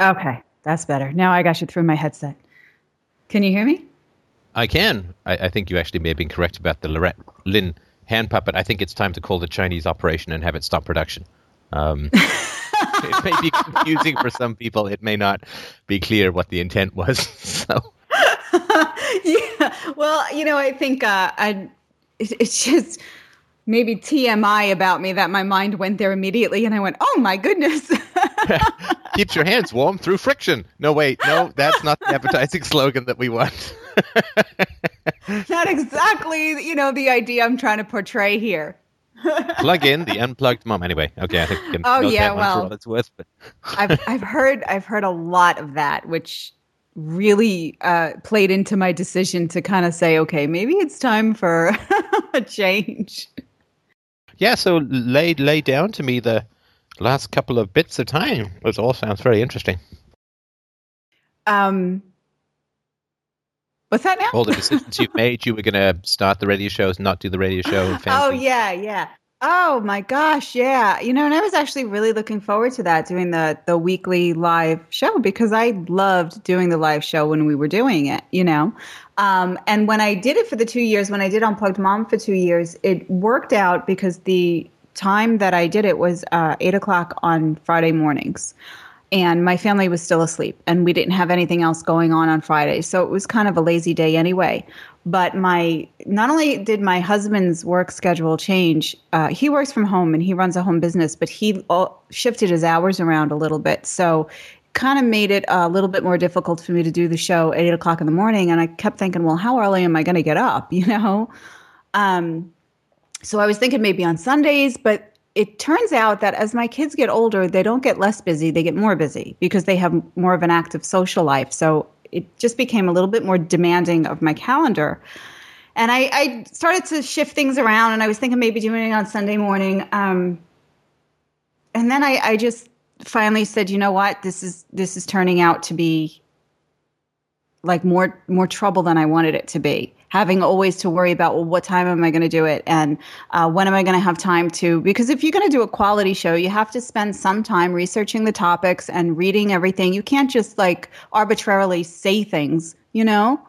Okay, that's better. Now I got you through my headset. Can you hear me? I can. I, I think you actually may have been correct about the Lorette Lynn hand puppet. I think it's time to call the Chinese operation and have it stop production. Um, it may be confusing for some people. It may not be clear what the intent was. So. yeah. Well, you know, I think uh, I. It, it's just maybe TMI about me that my mind went there immediately, and I went, "Oh my goodness." Keeps your hands warm through friction. No, wait, no, that's not the advertising slogan that we want. not exactly, you know, the idea I'm trying to portray here. Plug in the unplugged mom. Anyway, okay, I think we can. Oh yeah, well, it's worth. But I've I've heard I've heard a lot of that, which really uh, played into my decision to kind of say, okay, maybe it's time for a change. Yeah, so lay lay down to me the last couple of bits of time, It all sounds very interesting. Um, what's that now? All the decisions you've made. You were going to start the radio shows, not do the radio show. oh yeah, yeah. Oh my gosh, yeah. You know, and I was actually really looking forward to that doing the the weekly live show because I loved doing the live show when we were doing it, you know. Um, and when I did it for the two years, when I did Unplugged Mom for two years, it worked out because the time that I did it was uh, eight o'clock on Friday mornings. And my family was still asleep, and we didn't have anything else going on on Friday. So it was kind of a lazy day anyway. But my not only did my husband's work schedule change, uh, he works from home and he runs a home business, but he all, shifted his hours around a little bit. So kind of made it a little bit more difficult for me to do the show at eight o'clock in the morning. And I kept thinking, well, how early am I going to get up? You know? Um, so I was thinking maybe on Sundays, but it turns out that as my kids get older, they don't get less busy, they get more busy because they have more of an active social life. So it just became a little bit more demanding of my calendar. And I, I started to shift things around, and I was thinking maybe doing it on Sunday morning. Um, and then I, I just finally said, you know what, this is this is turning out to be like more more trouble than I wanted it to be having always to worry about well what time am i going to do it? And uh, when am i going to have time to because if you're going to do a quality show you have to spend some time researching the topics and reading everything. You can't just like arbitrarily say things you know?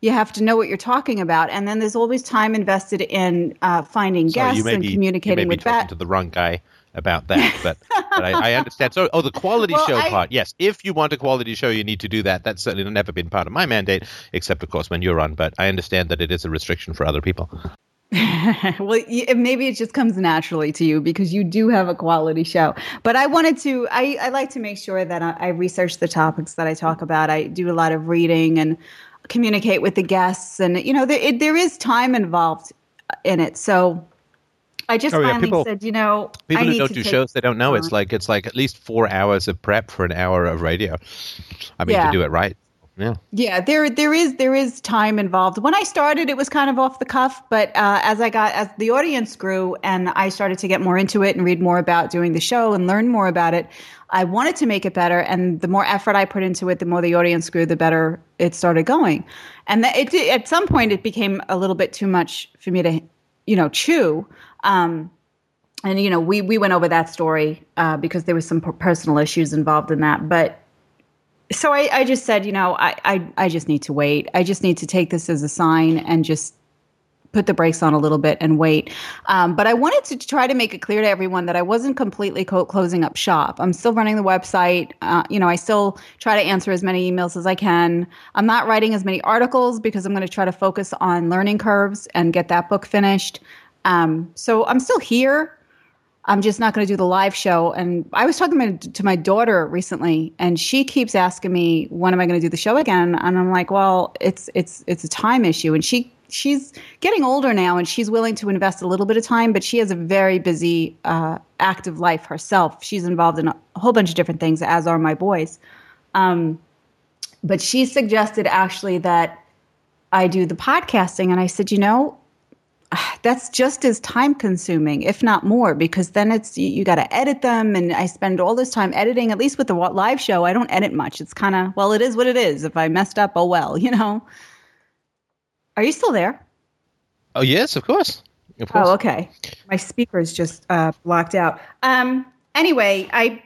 You have to know what you're talking about. And then there's always time invested in uh, finding Sorry, guests and be, communicating with that. to the wrong guy about that, but, but I, I, understand. So, oh, the quality well, show I, part. Yes, if you want a quality show, you need to do that. That's certainly never been part of my mandate, except of course when you're on. But I understand that it is a restriction for other people. well, maybe it just comes naturally to you because you do have a quality show. But I wanted to, I, I like to make sure that I, I research the topics that I talk about. I do a lot of reading and communicate with the guests, and you know, there, it, there is time involved in it. So I just oh, finally people, said, you know, people who don't do shows, they don't know. It's like it's like at least four hours of prep for an hour of radio. I mean, yeah. to do it right. Yeah. Yeah, there there is there is time involved. When I started, it was kind of off the cuff, but uh, as I got as the audience grew and I started to get more into it and read more about doing the show and learn more about it, I wanted to make it better. And the more effort I put into it, the more the audience grew, the better it started going. And it, at some point, it became a little bit too much for me to, you know, chew. Um, and you know, we we went over that story uh, because there was some personal issues involved in that. But so I, I just said, you know, I, I I just need to wait. I just need to take this as a sign and just put the brakes on a little bit and wait. Um, but I wanted to try to make it clear to everyone that I wasn't completely co- closing up shop. I'm still running the website. Uh, you know, I still try to answer as many emails as I can. I'm not writing as many articles because I'm going to try to focus on learning curves and get that book finished. Um, so I'm still here. I'm just not going to do the live show. And I was talking to my daughter recently, and she keeps asking me, "When am I going to do the show again?" And I'm like, "Well, it's it's it's a time issue." And she she's getting older now, and she's willing to invest a little bit of time, but she has a very busy, uh, active life herself. She's involved in a whole bunch of different things, as are my boys. Um, but she suggested actually that I do the podcasting, and I said, you know, that's just as time consuming if not more because then it's you, you got to edit them and i spend all this time editing at least with the live show i don't edit much it's kind of well it is what it is if i messed up oh well you know are you still there oh yes of course of course oh okay my speaker's just uh, blocked out um anyway i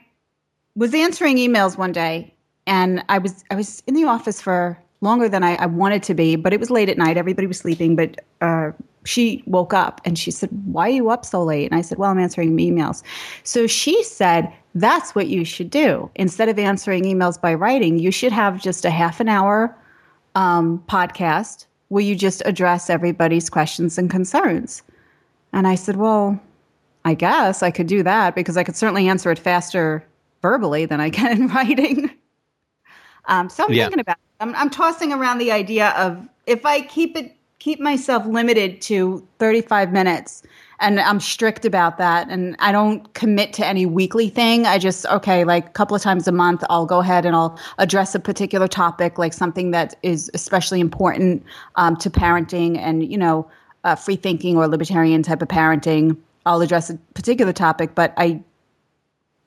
was answering emails one day and I was I was in the office for longer than I, I wanted to be, but it was late at night. Everybody was sleeping, but uh, she woke up and she said, Why are you up so late? And I said, Well, I'm answering emails. So she said, That's what you should do. Instead of answering emails by writing, you should have just a half an hour um, podcast where you just address everybody's questions and concerns. And I said, Well, I guess I could do that because I could certainly answer it faster verbally than I can in writing. Um, so I'm yeah. thinking about. It. I'm, I'm tossing around the idea of if I keep it keep myself limited to 35 minutes and I'm strict about that and I don't commit to any weekly thing. I just okay, like a couple of times a month I'll go ahead and I'll address a particular topic like something that is especially important um, to parenting and you know uh, free thinking or libertarian type of parenting. I'll address a particular topic, but I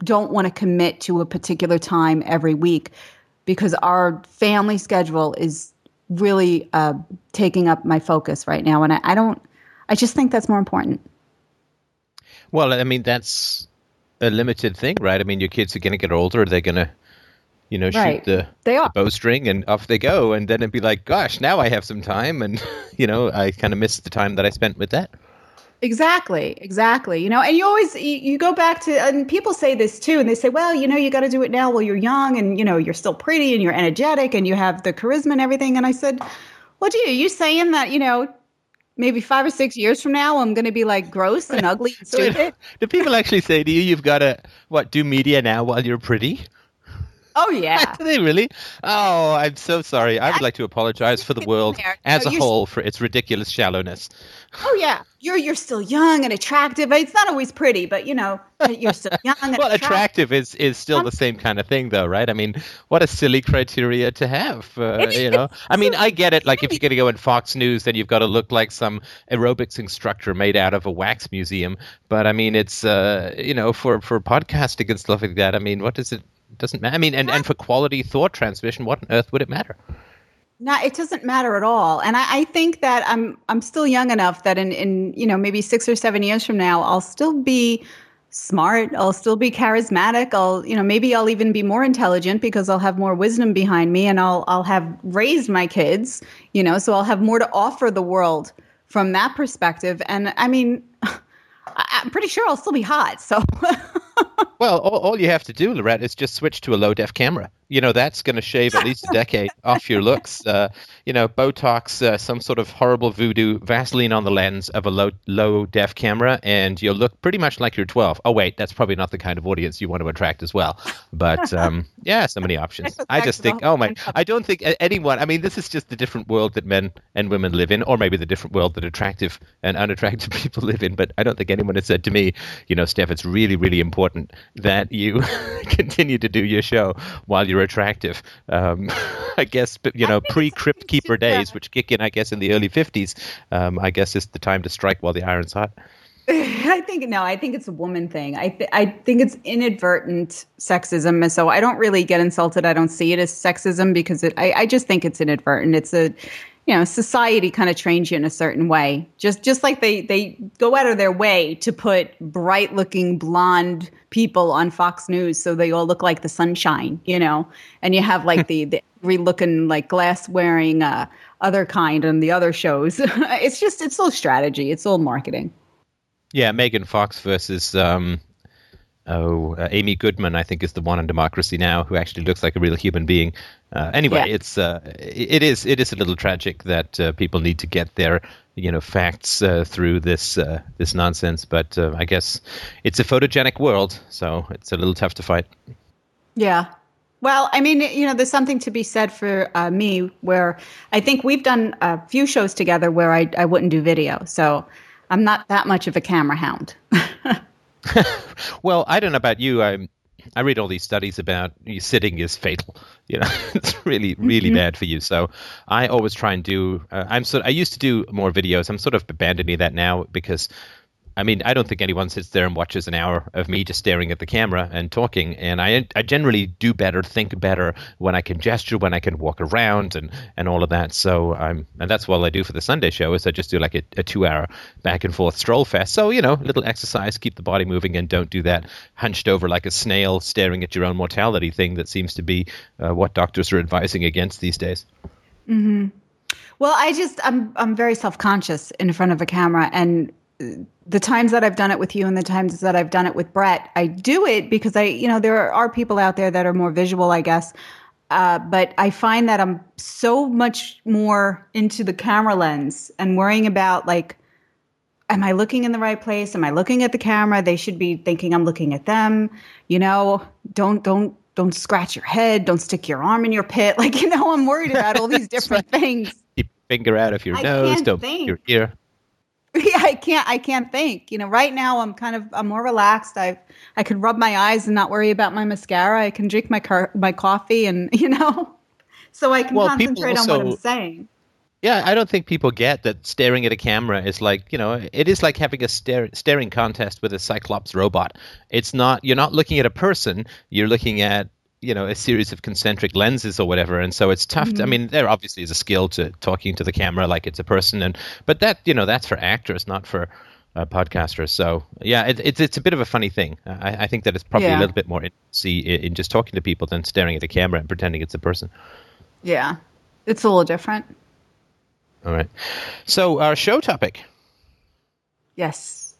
don't want to commit to a particular time every week because our family schedule is really uh, taking up my focus right now, and I, I don't. I just think that's more important. Well, I mean that's a limited thing, right? I mean, your kids are going to get older; they're going to, you know, right. shoot the, they are. the bowstring, and off they go. And then it'd be like, gosh, now I have some time, and you know, I kind of miss the time that I spent with that. Exactly, exactly. You know, and you always you, you, go back to and people say this too, and they say, well, you know, you got to do it now while you're young, and you know, you're still pretty and you're energetic and you have the charisma and everything. And I said, well, do you? Are you saying that you know? Maybe five or six years from now, I'm going to be like gross and ugly and stupid. do people actually say to you, "You've got to what do media now while you're pretty"? Oh yeah. Do they really? Oh, I'm so sorry. I would like to apologize for the world as a whole for its ridiculous shallowness. Oh yeah, you're you're still young and attractive. It's not always pretty, but you know you're still young. And well, attractive. is is still the same kind of thing, though, right? I mean, what a silly criteria to have. Uh, you know, I mean, I get it. Like if you're going to go in Fox News, then you've got to look like some aerobics instructor made out of a wax museum. But I mean, it's uh, you know, for for podcasting and stuff like that. I mean, what does it? Doesn't matter. I mean, and, and for quality thought transmission, what on earth would it matter? No, it doesn't matter at all. And I, I, think that I'm I'm still young enough that in, in you know maybe six or seven years from now I'll still be smart. I'll still be charismatic. I'll you know maybe I'll even be more intelligent because I'll have more wisdom behind me and I'll I'll have raised my kids. You know, so I'll have more to offer the world from that perspective. And I mean, I'm pretty sure I'll still be hot. So. well, all, all, you have to do, Lorette, is just switch to a low def camera. You know, that's going to shave at least a decade off your looks. Uh, you know, Botox, uh, some sort of horrible voodoo, Vaseline on the lens of a low low def camera, and you'll look pretty much like you're 12. Oh, wait, that's probably not the kind of audience you want to attract as well. But um, yeah, so many options. I just think, oh my, I don't think anyone, I mean, this is just the different world that men and women live in, or maybe the different world that attractive and unattractive people live in. But I don't think anyone has said to me, you know, Steph, it's really, really important that you continue to do your show while you're attractive. Um, I guess, you know, pre Crypt Keeper days, which kick in, I guess, in the early 50s, um, I guess is the time to strike while the iron's hot. I think no. I think it's a woman thing. I th- I think it's inadvertent sexism, so I don't really get insulted. I don't see it as sexism because it. I, I just think it's inadvertent. It's a you know society kind of trains you in a certain way. Just just like they they go out of their way to put bright looking blonde people on fox news so they all look like the sunshine you know? And you have like the the looking like glass wearing uh other kind on the other shows. It's just it's all strategy. It's all marketing. Yeah megan fox versus um oh, uh, Amy Goodman, I think, is the one on Democracy Now who actually looks like a real human being. Uh, anyway, yeah. it's uh, it is it is a little tragic that uh, people need to get their you know facts uh, through this uh, this nonsense. But I guess it's a photogenic world, so it's a little tough to fight. Yeah. Well, I mean, you know, there's something to be said for me where I think we've done a few shows together where I, I wouldn't do video. So I'm not that much of a camera hound. well, I don't know about you. I I read all these studies about you sitting is fatal. You know, it's really really mm-hmm. bad for you. So I always try and do. Uh, I'm sort. I used to do more videos. I'm sort of abandoning that now because I mean, I don't think anyone sits there and watches an hour of me just staring at the camera and talking. And I, I generally do better, think better when I can gesture, when I can walk around, and and all of that. So I'm, and that's what I do for the Sunday show is I just do like a, a two-hour back and forth stroll fest. So you know, little exercise, keep the body moving, and don't do that hunched over like a snail staring at your own mortality thing that seems to be uh, what doctors are advising against these days. Mm-hmm. Well, I just I'm I'm very self-conscious in front of a camera and the times that I've done it with you and the times that I've done it with Brett, I do it because I, you know, there are people out there that are more visual, I guess. Uh, but I find that I'm so much more into the camera lens and worrying about like, am I looking in the right place? Am I looking at the camera? They should be thinking I'm looking at them. You know, don't don't don't scratch your head. Don't stick your arm in your pit. Like you know, I'm worried about all these different right. things. Keep finger out of your I nose. Don't think. your ear. yeah, I can't I can't think. You know, right now I'm kind of I'm more relaxed. I I can rub my eyes and not worry about my mascara. I can drink my car, my coffee and, you know, so I can well, concentrate also, on what I'm saying. Yeah, I don't think people get that staring at a camera is like, you know, it is like having a stare, staring contest with a Cyclops robot. It's not you're not looking at a person, you're looking at you know a series of concentric lenses or whatever. And so it's tough mm-hmm. to, i mm-hmm. mean there obviously is a skill to talking to the camera like it's a person. And but that you know that's for actors not for uh, podcasters so yeah it, it's it's a bit of a funny thing. I, I think that it's probably yeah. a little bit more see in, in just talking to people than staring at the camera and pretending it's a person. Yeah. It's a little different. All right. So our show topic. Yes.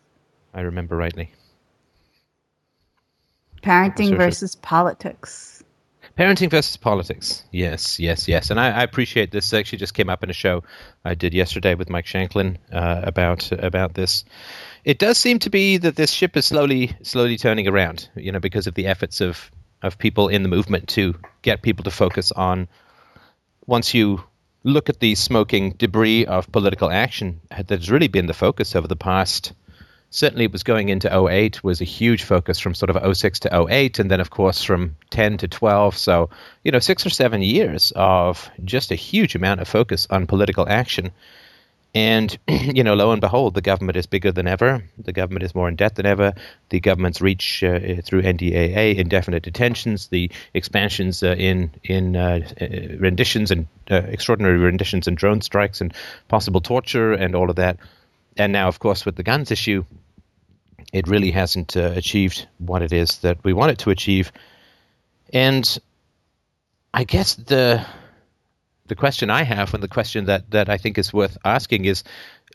I remember rightly Parenting versus politics. Parenting versus politics. Yes, yes, yes. And I, I, appreciate this. Actually, just came up in a show I did yesterday with Mike Shanklin uh, about about this. It does seem to be that this ship is slowly slowly turning around. You know, because of the efforts of of people in the movement to get people to focus on. Once you look at the smoking debris of political action that has really been the focus over the past certainly it was going into 08 was a huge focus from sort of 06 to 08 and then of course from 10 to 12 so you know 6 or 7 years of just a huge amount of focus on political action. And you know lo and behold the government is bigger than ever. The government is more in debt than ever. The government's reach uh, through NDAA indefinite detentions. The expansions uh, in in uh, uh renditions and uh, extraordinary renditions and drone strikes and possible torture and all of that and now, of course, with the guns issue, it really hasn't uh, achieved what it is that we want it to achieve. And I guess the the question I have, and the question that that I think is worth asking, is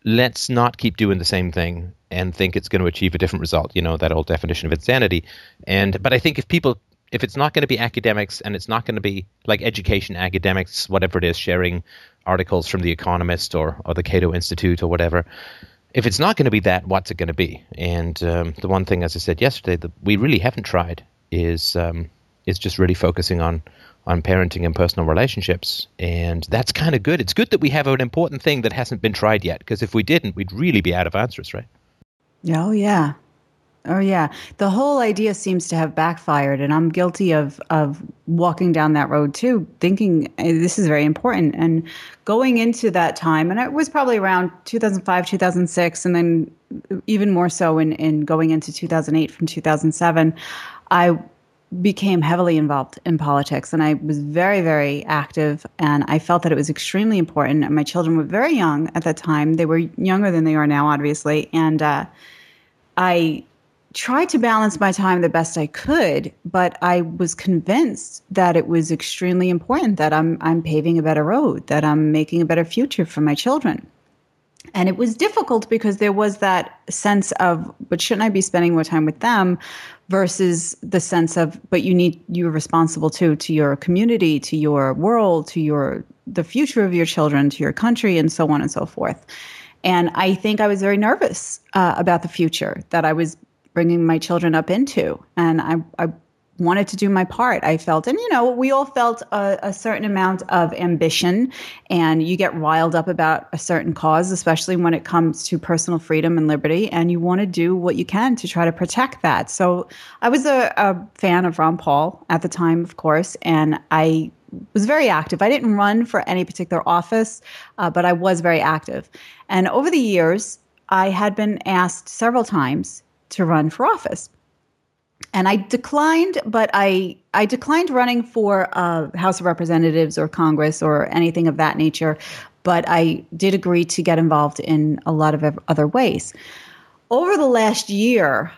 let's not keep doing the same thing and think it's going to achieve a different result. You know that old definition of insanity. And but I think if people if it's not going to be academics and it's not going to be like education academics, whatever it is, sharing articles from the Economist or, or the Cato Institute or whatever, if it's not going to be that, what's it going to be? And um, the one thing, as I said yesterday, that we really haven't tried is um, is just really focusing on on parenting and personal relationships, and that's kind of good. It's good that we have an important thing that hasn't been tried yet, because if we didn't, we'd really be out of answers, right? Oh yeah, Oh yeah, the whole idea seems to have backfired, and I'm guilty of of walking down that road too, thinking this is very important. And going into that time, and it was probably around 2005, 2006, and then even more so in in going into 2008 from 2007, I became heavily involved in politics, and I was very very active, and I felt that it was extremely important. And my children were very young at that time; they were younger than they are now, obviously, and. Uh, I tried to balance my time the best I could, but I was convinced that it was extremely important that I'm I'm paving a better road, that I'm making a better future for my children. And it was difficult because there was that sense of, but shouldn't I be spending more time with them versus the sense of, but you need you're responsible too to your community, to your world, to your the future of your children, to your country, and so on and so forth. And I think I was very nervous uh, about the future that I was bringing my children up into. And I, I wanted to do my part. I felt, and you know, we all felt a, a, certain amount of ambition, and you get riled up about a certain cause, especially when it comes to personal freedom and liberty, and you want to do what you can to try to protect that. So I was a, a fan of Ron Paul at the time, of course, and I was very active. I didn't run for any particular office, uh, but I was very active. And over the years, I had been asked several times to run for office. And I declined, but I I declined running for uh, House of Representatives or Congress or anything of that nature. But I did agree to get involved in a lot of other ways. Over the last year,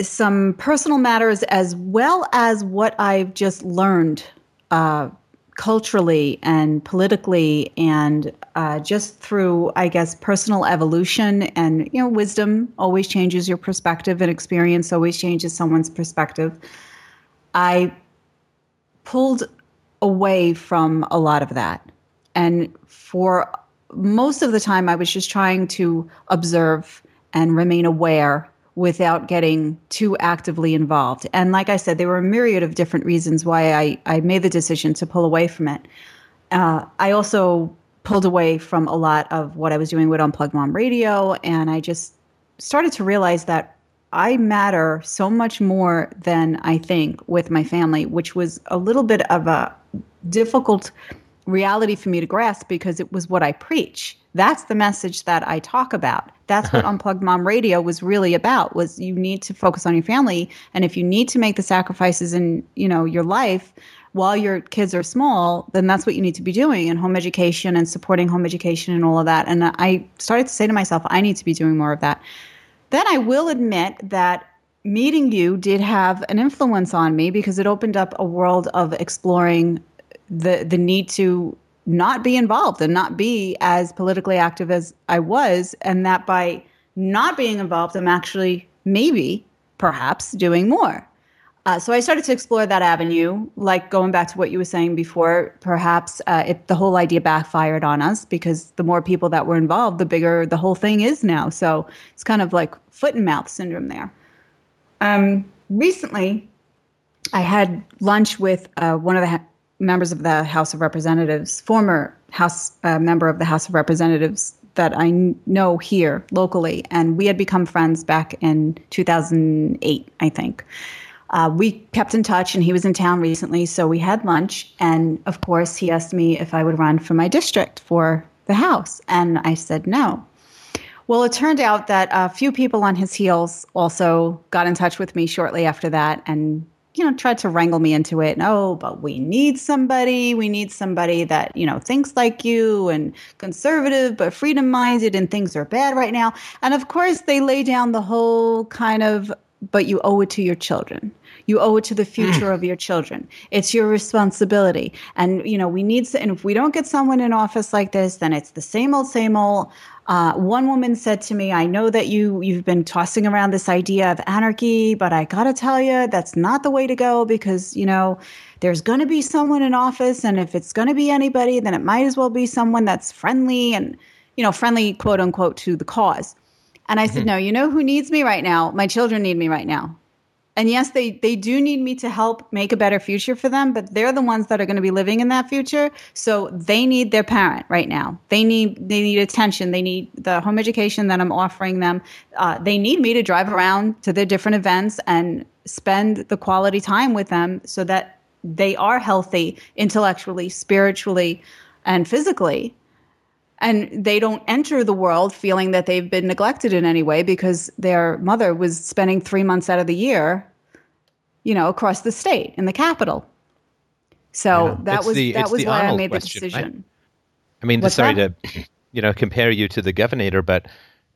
some personal matters as well as what I've just learned uh, culturally and politically and uh, just through i guess personal evolution and you know wisdom always changes your perspective and experience always changes someone's perspective. I pulled away from a lot of that. And for most of the time i was just trying to observe and remain aware without getting too actively involved. And like I said, there were a myriad of different reasons why I, I made the decision to pull away from it. Uh, I also pulled away from a lot of what I was doing with Unplugged Mom Radio, and I just started to realize that I matter so much more than I think with my family, which was a little bit of a difficult reality for me to grasp because it was what I preach. That's the message that I talk about. That's what Unplugged Mom Radio was really about was you need to focus on your family and if you need to make the sacrifices in, you know, your life while your kids are small, then that's what you need to be doing and home education and supporting home education and all of that. And I started to say to myself, I need to be doing more of that. Then I will admit that meeting you did have an influence on me because it opened up a world of exploring the the need to not be involved and not be as politically active as I was, and that by not being involved, I'm actually maybe perhaps doing more. Uh, so I started to explore that avenue, like going back to what you were saying before. Perhaps uh, the whole idea backfired on us because the more people that were involved, the bigger the whole thing is now. So it's kind of like foot and mouth syndrome there. Um, recently, I had lunch with uh, one of the members of the House of Representatives, former House uh, member of the House of Representatives that I know here locally, and we had become friends back in 2008, I think. Uh, we kept in touch, and he was in town recently, so we had lunch. And of course, he asked me if I would run for my district for the House, and I said no. Well, it turned out that a few people on his heels also got in touch with me shortly after that and you know, tried to wrangle me into it. No, but we need somebody. We need somebody that, you know, thinks like you and conservative, but freedom minded and things are bad right now. And of course, they lay down the whole kind of, but you owe it to your children. You owe it to the future mm. of your children. It's your responsibility. And, you know, we need, to, and if we don't get someone in office like this, then it's the same old, same old. Uh, one woman said to me, "I know that you you've been tossing around this idea of anarchy, but I gotta tell you, that's not the way to go because you know." There's going to be someone in office, and if it's going to be anybody, then it might as well be someone that's friendly and, you know, friendly, quote unquote, to the cause. And I said, mm-hmm. no, you know who needs me right now? My children need me right now and yes they they do need me to help make a better future for them but they're the ones that are going to be living in that future. So they need their parent right now. They need they need attention. They need the home education that i'm offering them. Uh, they need me to drive around to their different events and spend the quality time with them so that they are healthy intellectually spiritually and physically. And they don't enter the world feeling that they've been neglected in any way because their mother was spending three months out of the year you know across the state in the capital so yeah. that it's was the, that was why Arnold i made question, the decision I, I mean What's sorry that? to you know compare you to the governor but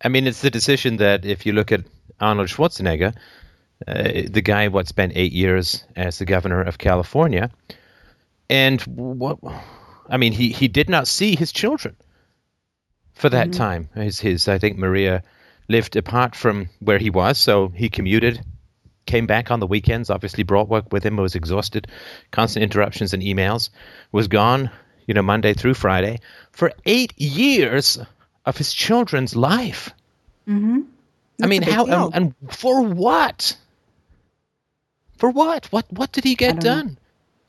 i mean it's the decision that if you look at arnold schwarzenegger uh, the guy what spent eight years as the governor of california and what i mean he, he did not see his children for that mm-hmm. time. His, his, I think Maria lived apart from where he was, so he commuted, came back on the weekends, obviously brought work with him, was exhausted, constant interruptions and emails, was gone, you know, Monday through Friday for eight years of his children's life. Mm-hmm. I mean, how and, and, for what? For what? What what did he get done? Know.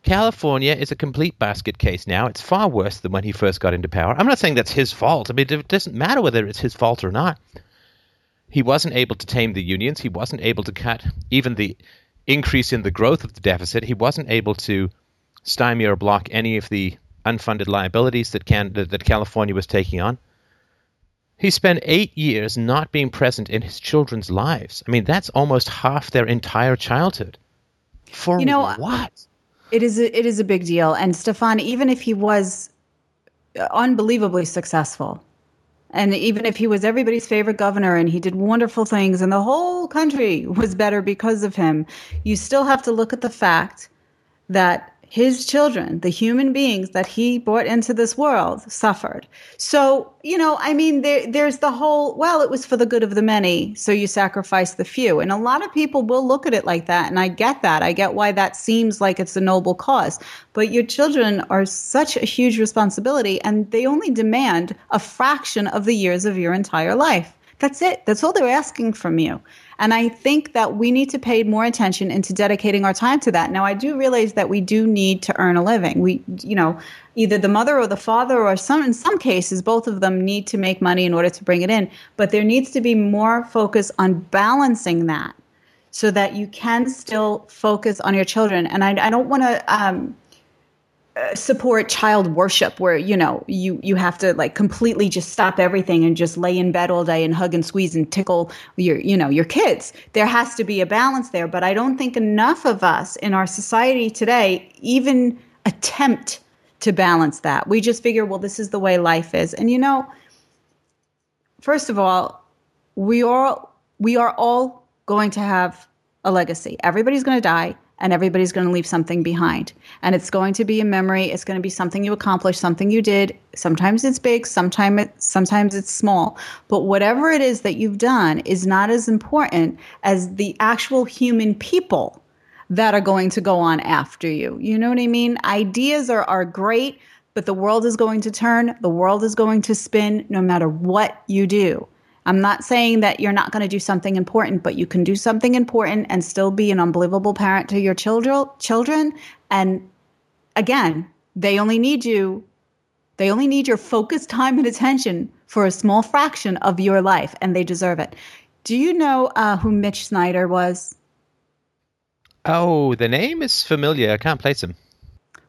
California is a complete basket case now. It's far worse than when he first got into power. I'm not saying that's his fault. I mean, it doesn't matter whether it's his fault or not. He wasn't able to tame the unions. He wasn't able to cut even the increase in the growth of the deficit. He wasn't able to stymie or block any of the unfunded liabilities that can that, that California was taking on. He spent eight years not being present in his children's lives. I mean, that's almost half their entire childhood. For you know, what? It is a, it is a big deal. And Stefan, even if he was unbelievably successful, and even if he was everybody's favorite governor and he did wonderful things and the whole country was better because of him, you still have to look at the fact that his children, the human beings that he brought into this world, suffered. So, you know, I mean, there, there's the whole, well, it was for the good of the many, so you sacrifice the few. And a lot of people will look at it like that. And I get that. I get why that seems like it's a noble cause. But your children are such a huge responsibility, and they only demand a fraction of the years of your entire life. That's it. That's all they're asking from you. And I think that we need to pay more attention into dedicating our time to that. Now, I do realize that we do need to earn a living. We, you know, either the mother or the father, or some, in some cases, both of them need to make money in order to bring it in. But there needs to be more focus on balancing that so that you can still focus on your children. And I, I don't want to, um, support child worship where you know you you have to like completely just stop everything and just lay in bed all day and hug and squeeze and tickle your you know your kids. There has to be a balance there but i don't think enough of us in our society today even attempt to balance that. We just figure well this is the way life is. And you know first of all we are we are all going to have a legacy. Everybody's going to die and everybody's going to leave something behind. And it's going to be a memory. It's going to be something you accomplished, something you did. Sometimes it's big, sometimes it, sometimes it's small. But whatever it is that you've done is not as important as the actual human people that are going to go on after you. You know what I mean? Ideas are, are great, but the world is going to turn, the world is going to spin no matter what you do. I'm not saying that you're not going to do something important, but you can do something important and still be an unbelievable parent to your children. Children, and again, they only need you. They only need your focused time and attention for a small fraction of your life, and they deserve it. Do you know uh, who Mitch Snyder was? Oh, the name is familiar. I can't place him.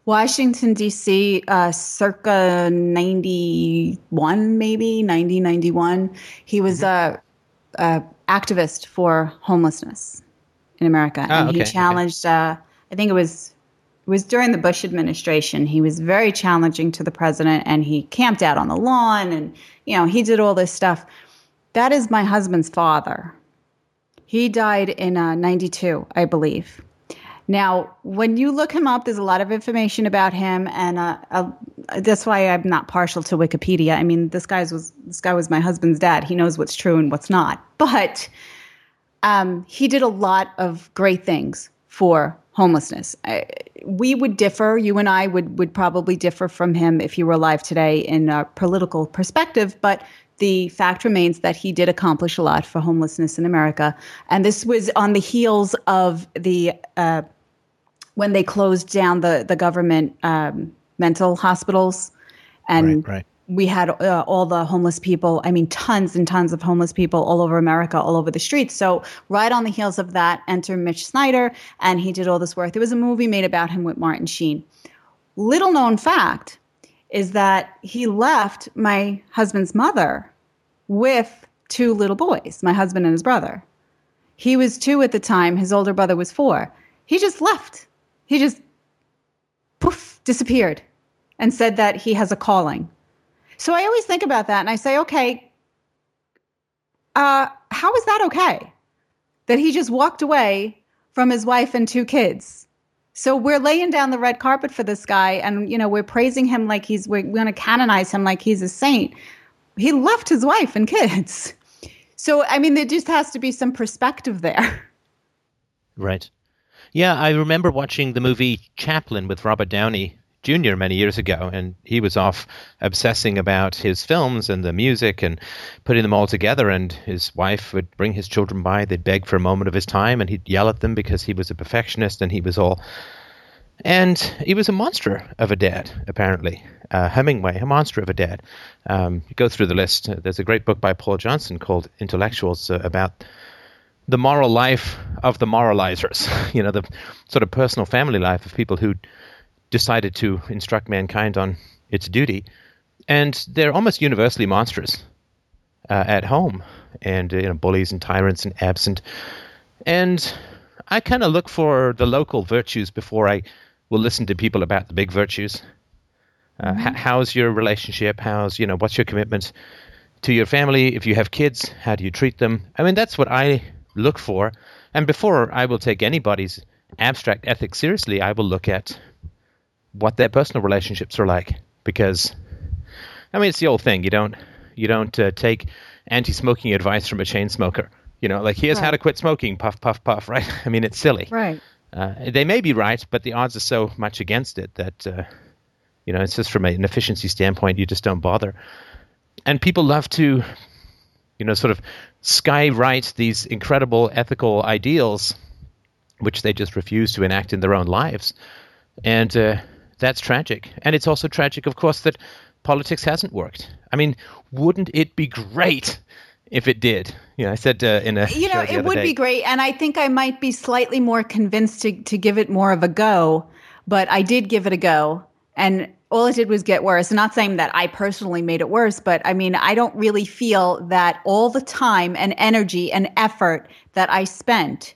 Washington, D.C., uh, circa 91, maybe 90, 91. He was mm-hmm. a, a activist for homelessness in America. Oh, and okay, he challenged, okay. uh, I think it was it was during the Bush administration. He was very challenging to the president and he camped out on the lawn and, you know, he did all this stuff. That is my husband's father. He died in uh, 92, I believe. Now, when you look him up, there's a lot of information about him, and uh, uh, that's why I'm not partial to Wikipedia. I mean, this guy's was this guy was my husband's dad. He knows what's true and what's not. But um, he did a lot of great things for homelessness. I, we would differ. You and I would would probably differ from him if he were alive today in a political perspective, but the fact remains that he did accomplish a lot for homelessness in America. And this was on the heels of the uh, when they closed down the the government um, mental hospitals, and right, right. we had uh, all the homeless people. I mean, tons and tons of homeless people all over America, all over the streets. So right on the heels of that, enter Mitch Snyder, and he did all this work. There was a movie made about him with Martin Sheen. Little known fact is that he left my husband's mother with two little boys, my husband and his brother. He was two at the time, his older brother was four. He just left he just poof disappeared and said that he has a calling. So I always think about that and I say, okay, uh, how is that okay? That he just walked away from his wife and two kids. So we're laying down the red carpet for this guy and you know we're praising him like he's we're going to canonize him like he's a saint. He left his wife and kids. So I mean there just has to be some perspective there. Right. Yeah, I remember watching the movie Chaplin with Robert Downey Jr. many years ago, and he was off obsessing about his films and the music and putting them all together. And his wife would bring his children by, they'd beg for a moment of his time, and he'd yell at them because he was a perfectionist and he was all. And he was a monster of a dad, apparently. Uh, Hemingway, a monster of a dad. Um, you go through the list. There's a great book by Paul Johnson called Intellectuals uh, about the moral life of the moralizers, you know, the sort of personal family life of people who decided to instruct mankind on its duty. And they're almost universally monstrous. uh, at home, and uh, you know bullies and tyrants and absent, and I kind of look for the local virtues before I will listen to people about the big virtues. Uh, mm-hmm. h- how's your relationship? How's you know what's your commitment to your family? If you have kids, how do you treat them? I mean that's what I look for. And before I will take anybody's abstract ethics seriously, I will look at what their personal relationships are like because I mean it's the old thing. You don't you don't uh, take anti-smoking advice from a chain smoker. You know, like here's right. how to quit smoking, puff, puff, puff. Right? I mean, it's silly. Right. Uh, they may be right, but the odds are so much against it that uh, you know it's just from an efficiency standpoint, you just don't bother. And people love to, you know, sort of skywrite these incredible ethical ideals, which they just refuse to enact in their own lives, and uh, that's tragic. And it's also tragic, of course, that politics hasn't worked. I mean, wouldn't it be great if it did? You know, I said uh, in a you know it would day. be great, and I think I might be slightly more convinced to to give it more of a go. But I did give it a go, and all it did was get worse. Not saying that I personally made it worse, but I mean, I don't really feel that all the time and energy and effort that I spent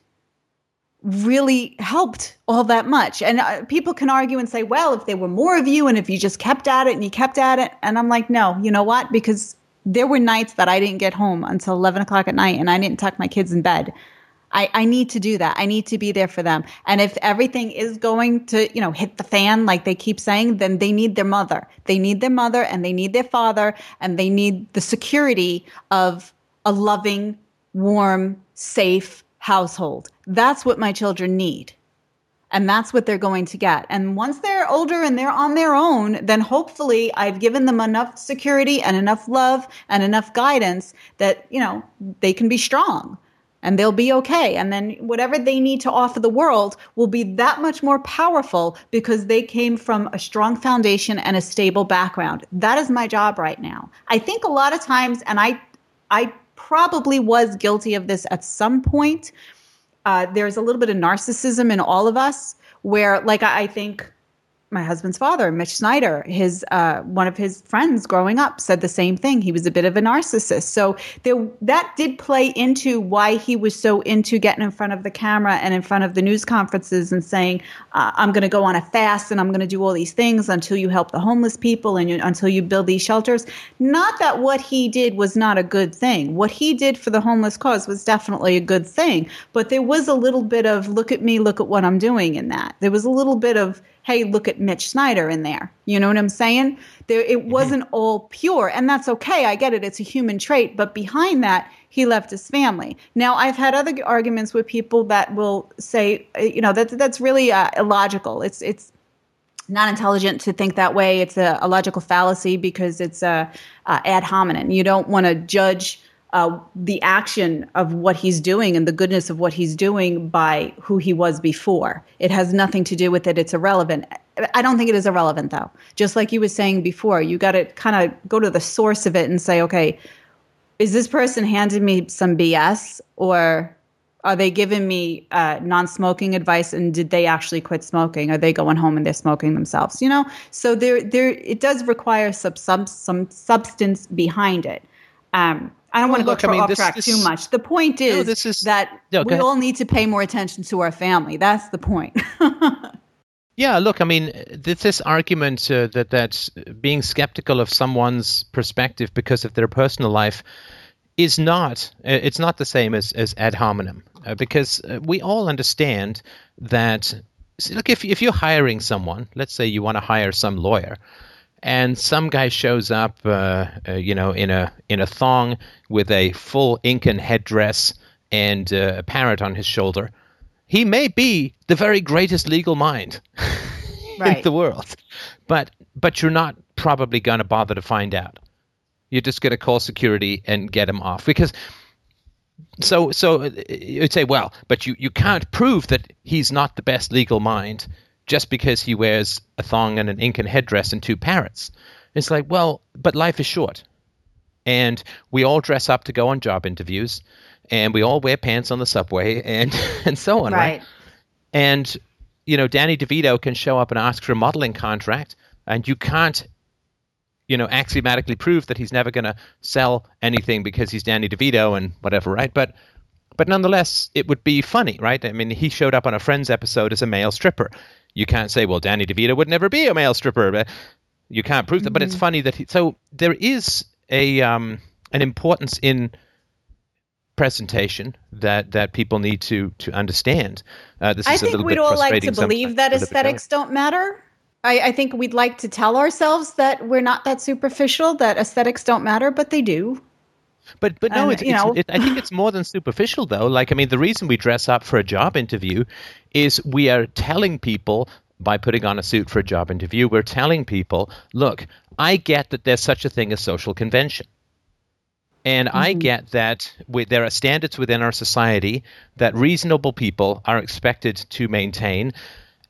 really helped all that much. And uh, people can argue and say, well, if there were more of you and if you just kept at it and you kept at it. And I'm like, no, you know what? Because there were nights that I didn't get home until 11 o'clock at night and I didn't tuck my kids in bed. I, I need to do that. I need to be there for them. And if everything is going to, you know, hit the fan like they keep saying, then they need their mother. They need their mother and they need their father and they need the security of a loving, warm, safe, household. That's what my children need. And that's what they're going to get. And once they're older and they're on their own, then hopefully I've given them enough security and enough love and enough guidance that, you know, they can be strong and they'll be okay. And then whatever they need to offer the world will be that much more powerful because they came from a strong foundation and a stable background. That is my job right now. I think a lot of times, and I, I probably was guilty of this at some point. Uh, there's a little bit of narcissism in all of us where, like, I, I think my husband's father, Mitch Snyder, his uh, one of his friends growing up said the same thing. He was a bit of a narcissist, so there, that did play into why he was so into getting in front of the camera and in front of the news conferences and saying, uh, "I'm going to go on a fast and I'm going to do all these things until you help the homeless people and you, until you build these shelters." Not that what he did was not a good thing. What he did for the homeless cause was definitely a good thing, but there was a little bit of "look at me, look at what I'm doing" in that. There was a little bit of hey, look at Mitch Snyder in there. You know what I'm saying? There, it mm-hmm. wasn't all pure, and that's okay. I get it; it's a human trait. But behind that, he left his family. Now, I've had other arguments with people that will say, uh, you know, that that's really uh, illogical. It's it's not intelligent to think that way. It's a, a logical fallacy because it's a, a ad hominem. You don't want to judge uh, the action of what he's doing and the goodness of what he's doing by who he was before. It has nothing to do with it. It's irrelevant. I don't think it is irrelevant, though. Just like you were saying before, you got to kind of go to the source of it and say, okay, is this person handing me some BS or are they giving me uh, non-smoking advice and did they actually quit smoking are they going home and they're smoking themselves you know so there there it does require some some, some substance behind it um, I don't well, want to go I mean, off this, track this, too much. The point is, no, is that no, we all need to pay more attention to our family. That's the point. yeah, look, I mean, this, this argument uh, that that being skeptical of someone's perspective because of their personal life is not uh, it's not the same as as ad hominem uh, because uh, we all understand that look if if you're hiring someone, let's say you want to hire some lawyer and some guy shows up, uh, uh, you know, in a in a thong with a full Incan headdress and uh, a parrot on his shoulder. He may be the very greatest legal mind right. in the world, but but you're not probably going to bother to find out. You're just going to call security and get him off because. So, so uh, you'd say, well, but you, you can't prove that he's not the best legal mind just because he wears a thong and an Incan headdress and two parrots. It's like, well, but life is short. And we all dress up to go on job interviews, and we all wear pants on the subway, and, and so on, right. right? And, you know, Danny DeVito can show up and ask for a modeling contract, and you can't you know, axiomatically prove that he's never going to sell anything because he's Danny DeVito and whatever, right? But but nonetheless, it would be funny, right? I mean, he showed up on a Friends episode as a male stripper. You can't say, well, Danny DeVito would never be a male stripper. You can't prove that, mm-hmm. but it's mm-hmm. funny that he. So there is a um, an importance in presentation that that people need to to understand. Uh, this I is think we'd all like to believe that aesthetics don't matter. I, I, think we'd like to tell ourselves that we're not that superficial, that aesthetics don't matter, but they do. But but no, and, it's, you know. It, I think it's more than superficial though. Like I mean, the reason we dress up for a job interview is we are telling people by putting on a suit for a job interview, we're telling people, look, I get that there's such a thing as social convention. And mm-hmm. I get that we, there are standards within our society that reasonable people are expected to maintain.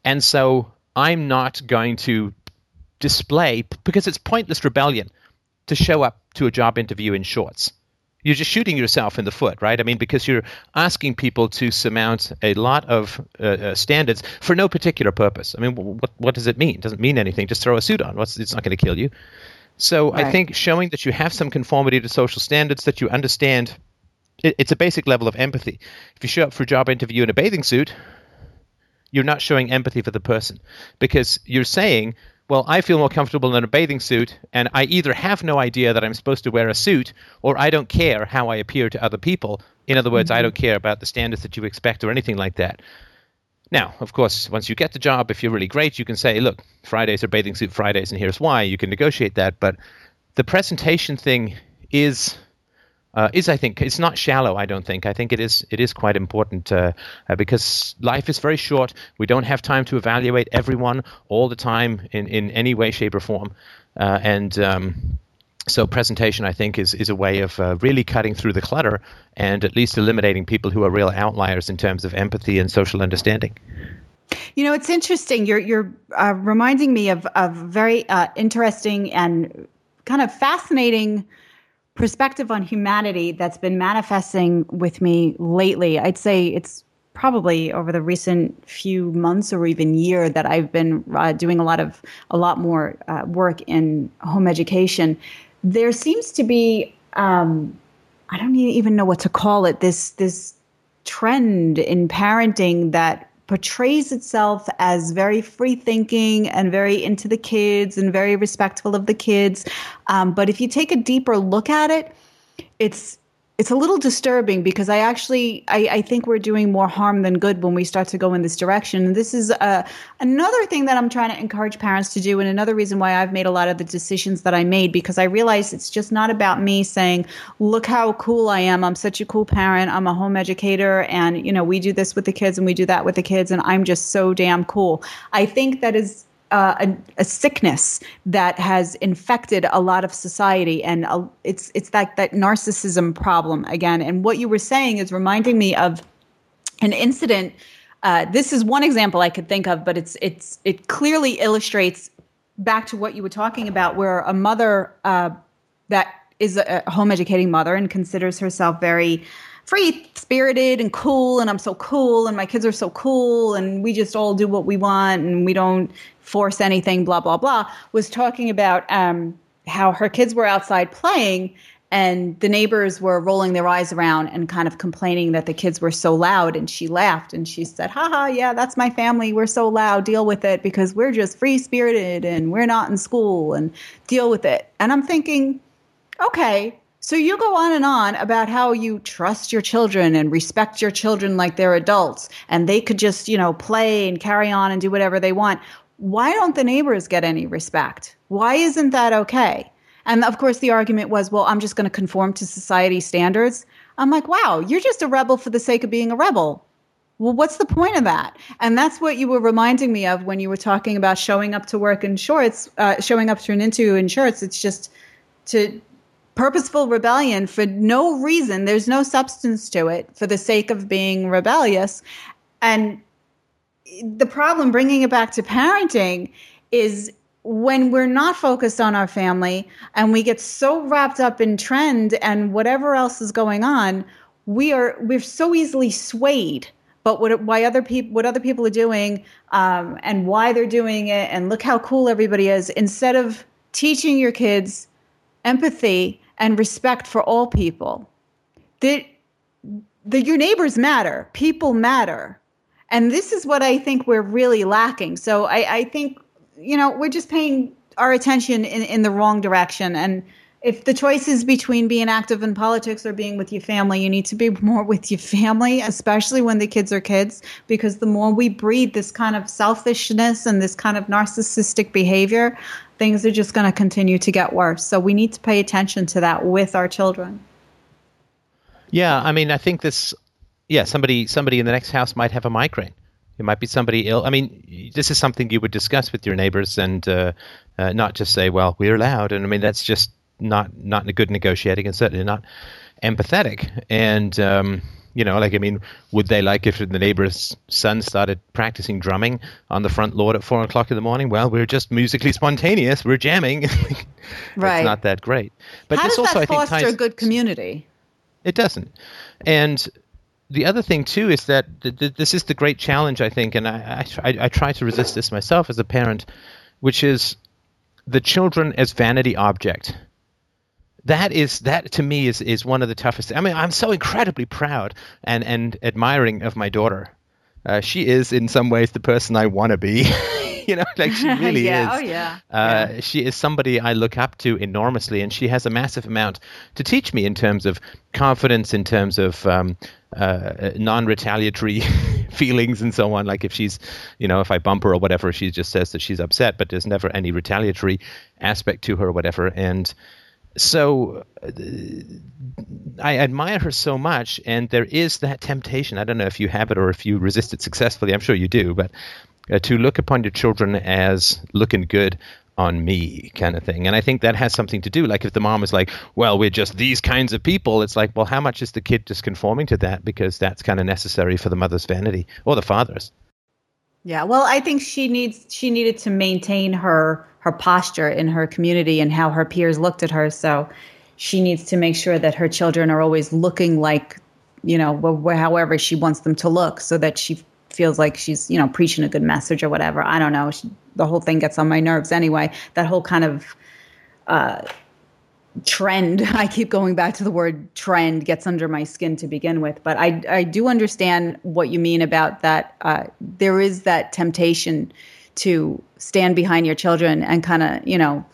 And so I'm not going to display, because it's pointless rebellion to show up to a job interview in shorts you're just shooting yourself in the foot, right? I mean, because you're asking people to surmount a lot of uh, uh, standards for no particular purpose. I mean, what what does it mean? It doesn't mean anything. Just throw a suit on. What's it's not going to kill you. So right. I think showing that you have some conformity to social standards, that you understand, it, it's a basic level of empathy. If you show up for a job interview in a bathing suit, you're not showing empathy for the person because you're saying well, I feel more comfortable in a bathing suit, and I either have no idea that I'm supposed to wear a suit, or I don't care how I appear to other people. In other words, mm-hmm. I don't care about the standards that you expect or anything like that. Now, of course, once you get the job, if you're really great, you can say, look, Fridays are bathing suit Fridays, and here's why. You can negotiate that. But the presentation thing is uh, is I think it's not shallow. I don't think. I think it is it is quite important uh, uh, because life is very short. We don't have time to evaluate everyone all the time in, in any way, shape, or form. Uh, and um, so presentation, I think, is is a way of uh, really cutting through the clutter and at least eliminating people who are real outliers in terms of empathy and social understanding. You know, it's interesting. You're you're uh, reminding me of of very interesting and kind of fascinating perspective on humanity that's been manifesting with me lately. I'd say it's probably over the recent few months or even year that I've been uh, doing a lot of a lot more uh, work in home education. There seems to be um, I don't even know what to call it this this trend in parenting that portrays itself as very free thinking and very into the kids and very respectful of the kids. Um, but if you take a deeper look at it, it's it's a little disturbing because I actually I, I, think we're doing more harm than good when we start to go in this direction. And this is uh, another thing that I'm trying to encourage parents to do, and another reason why I've made a lot of the decisions that I made because I realize it's just not about me saying, "Look how cool I am! I'm such a cool parent. I'm a home educator, and you know we do this with the kids and we do that with the kids, and I'm just so damn cool." I think that is uh, a, a, sickness that has infected a lot of society, and uh, it's it's that that narcissism problem again. And what you were saying is reminding me of an incident. Uh, this is one example I could think of, but it's it's it clearly illustrates back to what you were talking about, where a mother uh, that is a home educating mother and considers herself very free spirited and cool and I'm so cool and my kids are so cool and we just all do what we want and we don't force anything blah blah blah was talking about um, how her kids were outside playing and the neighbors were rolling their eyes around and kind of complaining that the kids were so loud and she laughed and she said haha yeah that's my family we're so loud deal with it because we're just free spirited and we're not in school and deal with it. And i'm thinking okay so you go on and on about how you trust your children and respect your children like they're adults and they could just, you know, play and carry on and do whatever they want. Why don't the neighbors get any respect? Why isn't that okay? And of course, the argument was, well, I'm just going to conform to society standards. I'm like, wow, you're just a rebel for the sake of being a rebel. Well, what's the point of that? And that's what you were reminding me of when you were talking about showing up to work in shorts, uh, showing up to an interview in shorts. It's just to purposeful rebellion for no reason. There's no substance to it for the sake of being rebellious. And the problem, bringing it back to parenting, is when we're not focused on our family and we get so wrapped up in trend and whatever else is going on, we are we're so easily swayed but what why other people what other people are doing um, and why they're doing it and look how cool everybody is instead of teaching your kids empathy and respect for all people. That the, your neighbors matter, people matter. And this is what I think we're really lacking. So I, I think, you know, we're just paying our attention in, in the wrong direction. And if the choice is between being active in politics or being with your family, you need to be more with your family, especially when the kids are kids, because the more we breed this kind of selfishness and this kind of narcissistic behavior, things are just going to continue to get worse. So we need to pay attention to that with our children. Yeah, I mean, I think this. Yeah, somebody somebody in the next house might have a migraine. It might be somebody ill. I mean, this is something you would discuss with your neighbors and uh, uh, not just say, "Well, we're loud." And I mean, that's just not not a good negotiating and certainly not empathetic. And um, you know, like I mean, would they like if the neighbor's son started practicing drumming on the front lawn at four o'clock in the morning? Well, we're just musically spontaneous. We're jamming. right. It's not that great. But How this does also, that foster I think, ties, a good community? It doesn't. And the other thing too is that th- th- this is the great challenge I think, and I, I, I try to resist this myself as a parent, which is the children as vanity object that is that to me is is one of the toughest. I mean, I'm so incredibly proud and and admiring of my daughter. Uh, she is in some ways the person I want to be. you know, like she really yeah, is. Oh yeah. Uh, yeah. She is somebody I look up to enormously, and she has a massive amount to teach me in terms of confidence, in terms of um, uh, non-retaliatory feelings, and so on. Like if she's, you know, if I bump her or whatever, she just says that she's upset, but there's never any retaliatory aspect to her or whatever. And so uh, I admire her so much, and there is that temptation. I don't know if you have it or if you resist it successfully. I'm sure you do, but uh, to look upon your children as looking good on me, kind of thing. And I think that has something to do. Like if the mom is like, "Well, we're just these kinds of people," it's like, well, how much is the kid just conforming to that because that's kind of necessary for the mother's vanity or the father's? Yeah, well, I think she needs she needed to maintain her her posture in her community and how her peers looked at her. So she needs to make sure that her children are always looking like, you know, however she wants them to look so that she feels like she's, you know, preaching a good message or whatever. I don't know. She, the whole thing gets on my nerves anyway. That whole kind of uh, trend, I keep going back to the word trend, gets under my skin to begin with. But I, I do understand what you mean about that. Uh, there is that temptation to stand behind your children and kind of, you know,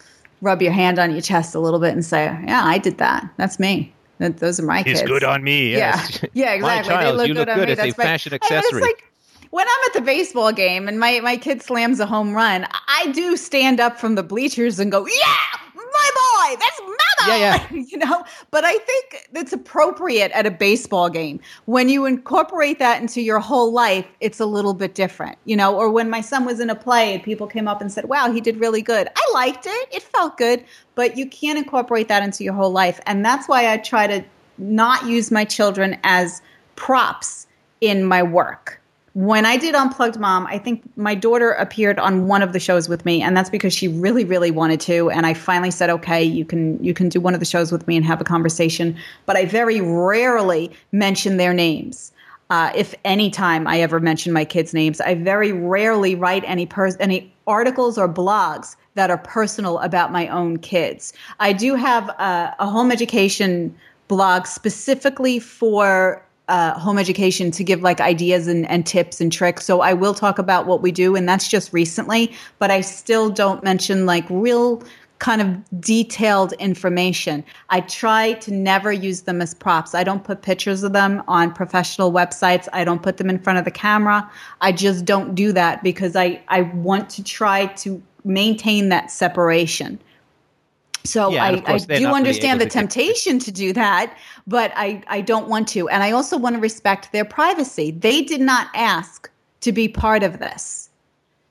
rub your hand on your chest a little bit and say, "Yeah, I did that. That's me. That, those are my kids." It's good on me. Yes. Yeah, yeah, exactly. My child, they look you good look good me. as That's a fashion my, accessory. Like, when I'm at the baseball game and my, my kid slams a home run, I do stand up from the bleachers and go, "Yeah, my boy, that's mother. Yeah, yeah. you know, but I think it's appropriate at a baseball game. When you incorporate that into your whole life, it's a little bit different, you know, or when my son was in a play and people came up and said, wow, he did really good. I liked it. It felt good, but you can't incorporate that into your whole life. And that's why I try to not use my children as props in my work when I did Unplugged Mom, I think my daughter appeared on one of the shows with me, and that's because she really, really wanted to. And I finally said, "Okay, you can you can do one of the shows with me and have a conversation." But I very rarely mention their names. Uh, if any time I ever mention my kids' names, I very rarely write any pers- any articles or blogs that are personal about my own kids. I do have a, a home education blog specifically for uh, home education to give like ideas and, and tips and tricks. So I will talk about what we do, and that's just recently, but I still don't mention like real kind of detailed information. I try to never use them as props. I don't put pictures of them on professional websites. I don't put them in front of the camera. I just don't do that because I, I want to try to maintain that separation. So yeah, I, I do understand the temptation to do that, but I, I don't want to. And I also want to respect their privacy. They did not ask to be part of this.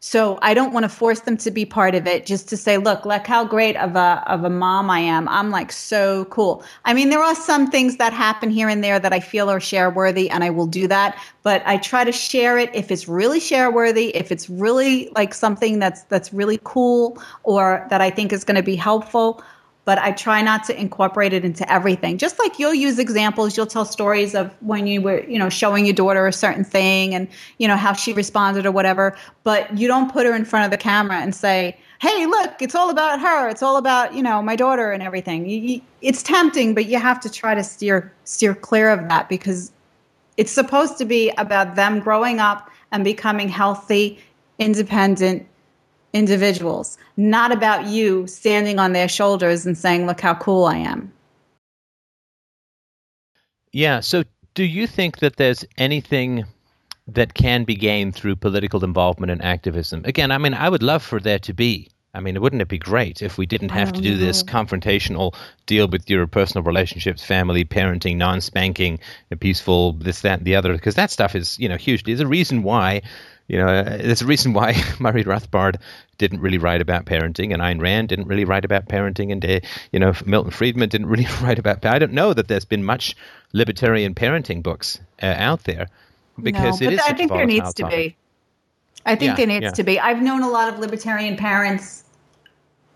So I don't want to force them to be part of it just to say, look, look how great of a of a mom I am. I'm like so cool. I mean, there are some things that happen here and there that I feel are share worthy and I will do that, but I try to share it if it's really share worthy, if it's really like something that's that's really cool or that I think is going to be helpful but I try not to incorporate it into everything. Just like you'll use examples, you'll tell stories of when you were, you know, showing your daughter a certain thing and, you know, how she responded or whatever, but you don't put her in front of the camera and say, hey, look, it's all about her. It's all about, you know, my daughter and everything. You, you, it's tempting, but you have to try to steer steer clear of that because it's supposed to be about them growing up and becoming healthy, independent individuals, not about you standing on their shoulders and saying, look how cool I am. Yeah. So, do you think that there's anything that can be gained through political involvement and activism? Again, I mean, I would love for there to be. I mean, wouldn't it be great if we didn't have to do know. this confrontational deal with your personal relationships, family, parenting, non-spanking, peaceful, this, that, and the other? Because that stuff is, you know, huge. There's a reason why you know, uh, there's a reason why Murray Rothbard didn't really write about parenting, and Ayn Rand didn't really write about parenting, and uh, you know, Milton Friedman didn't really write about. I don't know that there's been much libertarian parenting books uh, out there because no, it is. I think there needs to be. I think yeah, there needs yeah. to be. I've known a lot of libertarian parents.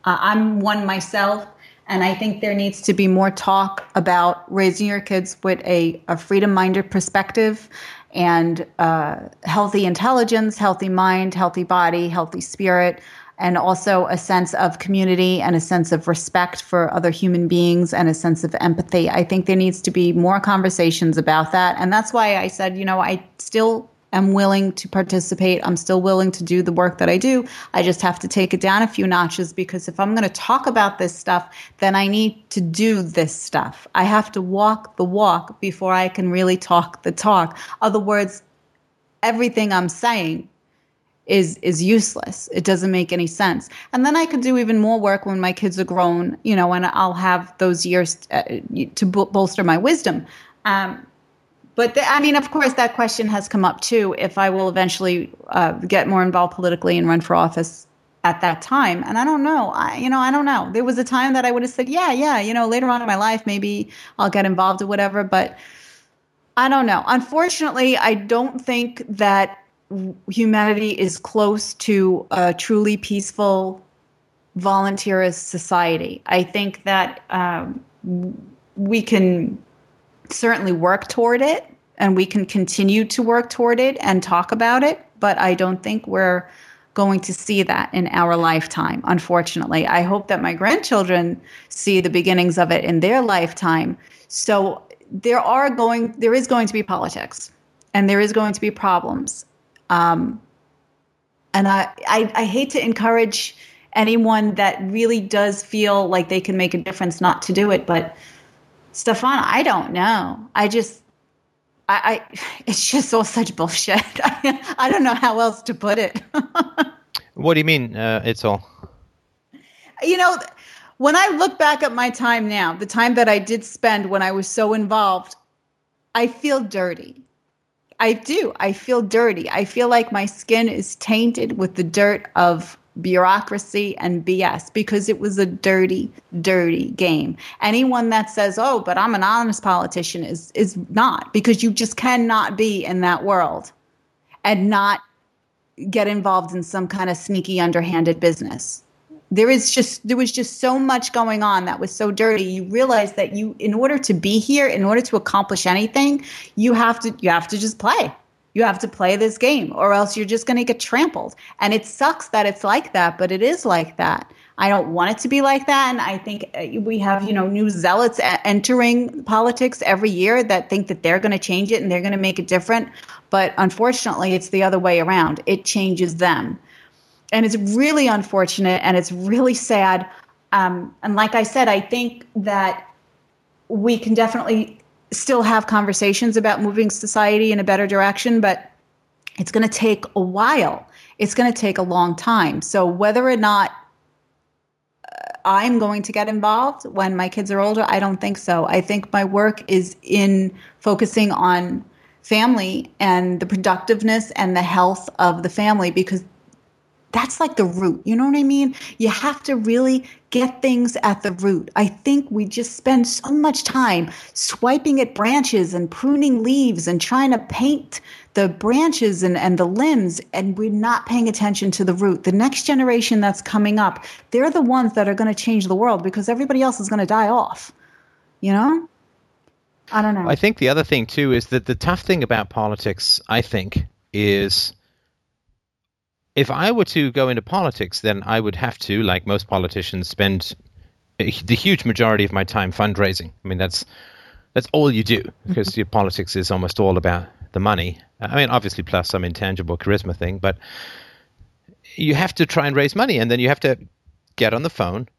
Uh, I'm one myself, and I think there needs to be more talk about raising your kids with a, a freedom-minded perspective and uh, healthy intelligence, healthy mind, healthy body, healthy spirit, and also a sense of community and a sense of respect for other human beings and a sense of empathy. I think there needs to be more conversations about that. And that's why I said, you know, I still am willing to participate. I'm still willing to do the work that I do. I just have to take it down a few notches because if I'm going to talk about this stuff, then I need to do this stuff. I have to walk the walk before I can really talk the talk. Other words, everything I'm saying is is useless. It doesn't make any sense. And then I could do even more work when my kids are grown, you know, and I'll have those years uh, to bolster my wisdom. Um, but the, I mean, of course, that question has come up too. If I will eventually uh, get more involved politically and run for office at that time, and I don't know. I, you know, I don't know. There was a time that I would have said, yeah, yeah. You know, later on in my life, maybe I'll get involved or whatever. But I don't know. Unfortunately, I don't think that humanity is close to a truly peaceful volunteerist society. I think that um, we can certainly work toward it and we can continue to work toward it and talk about it, but I don't think we're going to see that in our lifetime, unfortunately. I hope that my grandchildren see the beginnings of it in their lifetime. So there are going there is going to be politics and there is going to be problems. Um, and I, I, I hate to encourage anyone that really does feel like they can make a difference not to do it, but Stefan, I don't know. I just, I, I it's just all such bullshit. I, I don't know how else to put it. what do you mean? Uh, it's all. You know, when I look back at my time now, the time that I did spend when I was so involved, I feel dirty. I do. I feel dirty. I feel like my skin is tainted with the dirt of bureaucracy and BS because it was a dirty, dirty game. Anyone that says, "Oh, but I'm an honest politician," is is not because you just cannot be in that world and not get involved in some kind of sneaky, underhanded business. There is just there was just so much going on that was so dirty. You realize that you, in order to be here, in order to accomplish anything, you have to you have to just play you have to play this game or else you're just going to get trampled. And it sucks that it's like that, but it is like that. I don't want it to be like that. And I think uh, we have, you know, new zealots entering politics every year that think that they're going to change it and they're going to make it different. But unfortunately, it's the other way around. It changes them. And it's really unfortunate and it's really sad. Um, and like I said, I think that we can definitely still have conversations about moving society in a better direction, but it's going to take a while. It's going to take a long time. So whether or not uh, I'm going to get involved when my kids are older, I don't think so. I think my work is in focusing on family and the productiveness and the health of the family because that's like the root. You know what I mean? You have to really get things at the root. I think we just spend so much time swiping at branches and pruning leaves and trying to paint the branches and, and the limbs, and we're not paying attention to the root. The next generation that's coming up, they're the ones that are going to change the world because everybody else is going to die off. You know? I don't know. I think the other thing, too, is that the tough thing about politics, I think, is if I were to go into politics, then I would have to, like most politicians, spend the huge majority of my time fundraising. I mean, that's that's all you do because mm-hmm. your politics is almost all about the money. I mean, obviously, plus some intangible charisma thing, but you have to try and raise money, and then you have to get on the phone,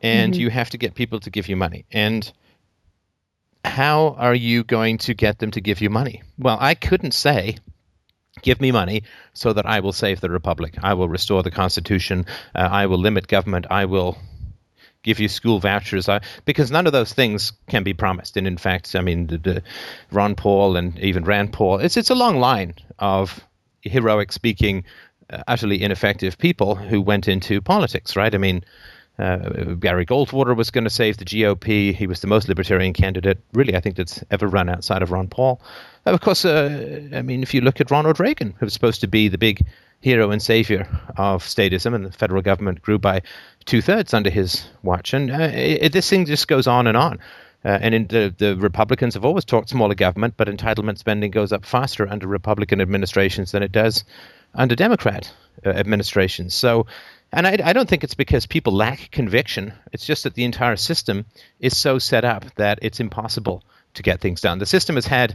and mm-hmm. you have to get people to give you money. And how are you going to get them to give you money? Well, I couldn't say give me money so that I will save the republic. I will restore the constitution. Uh, I will limit government. I will give you school vouchers. I, because none of those things can be promised. And in fact, I mean, the, the Ron Paul and even Rand Paul, it's it's a long line of heroic speaking, uh, utterly ineffective people who went into politics. Right? I mean. Uh, Barry Goldwater was going to save the GOP. He was the most libertarian candidate, really, I think that's ever run outside of Ron Paul. Of course, uh, I mean, if you look at Ronald Reagan, who was supposed to be the big hero and savior of statism, and the federal government grew by two thirds under his watch. And uh, it, this thing just goes on and on. Uh, and the, the Republicans have always talked smaller government, but entitlement spending goes up faster under Republican administrations than it does under Democrat uh, administrations. So, and I, I don't think it's because people lack conviction. It's just that the entire system is so set up that it's impossible to get things done. The system has had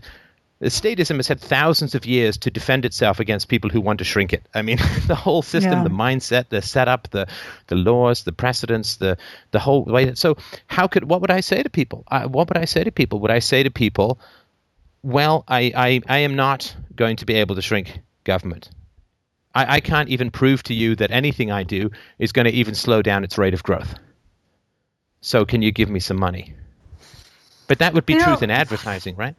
statism has had thousands of years to defend itself against people who want to shrink it. I mean, the whole system, yeah. the mindset, the setup, the the laws, the precedents, the the whole way. So, how could what would I say to people? I, what would I say to people? Would I say to people, well, I, I, I am not going to be able to shrink government. I, I can't even prove to you that anything I do is going to even slow down its rate of growth. So, can you give me some money? But that would be you truth know, in advertising, right?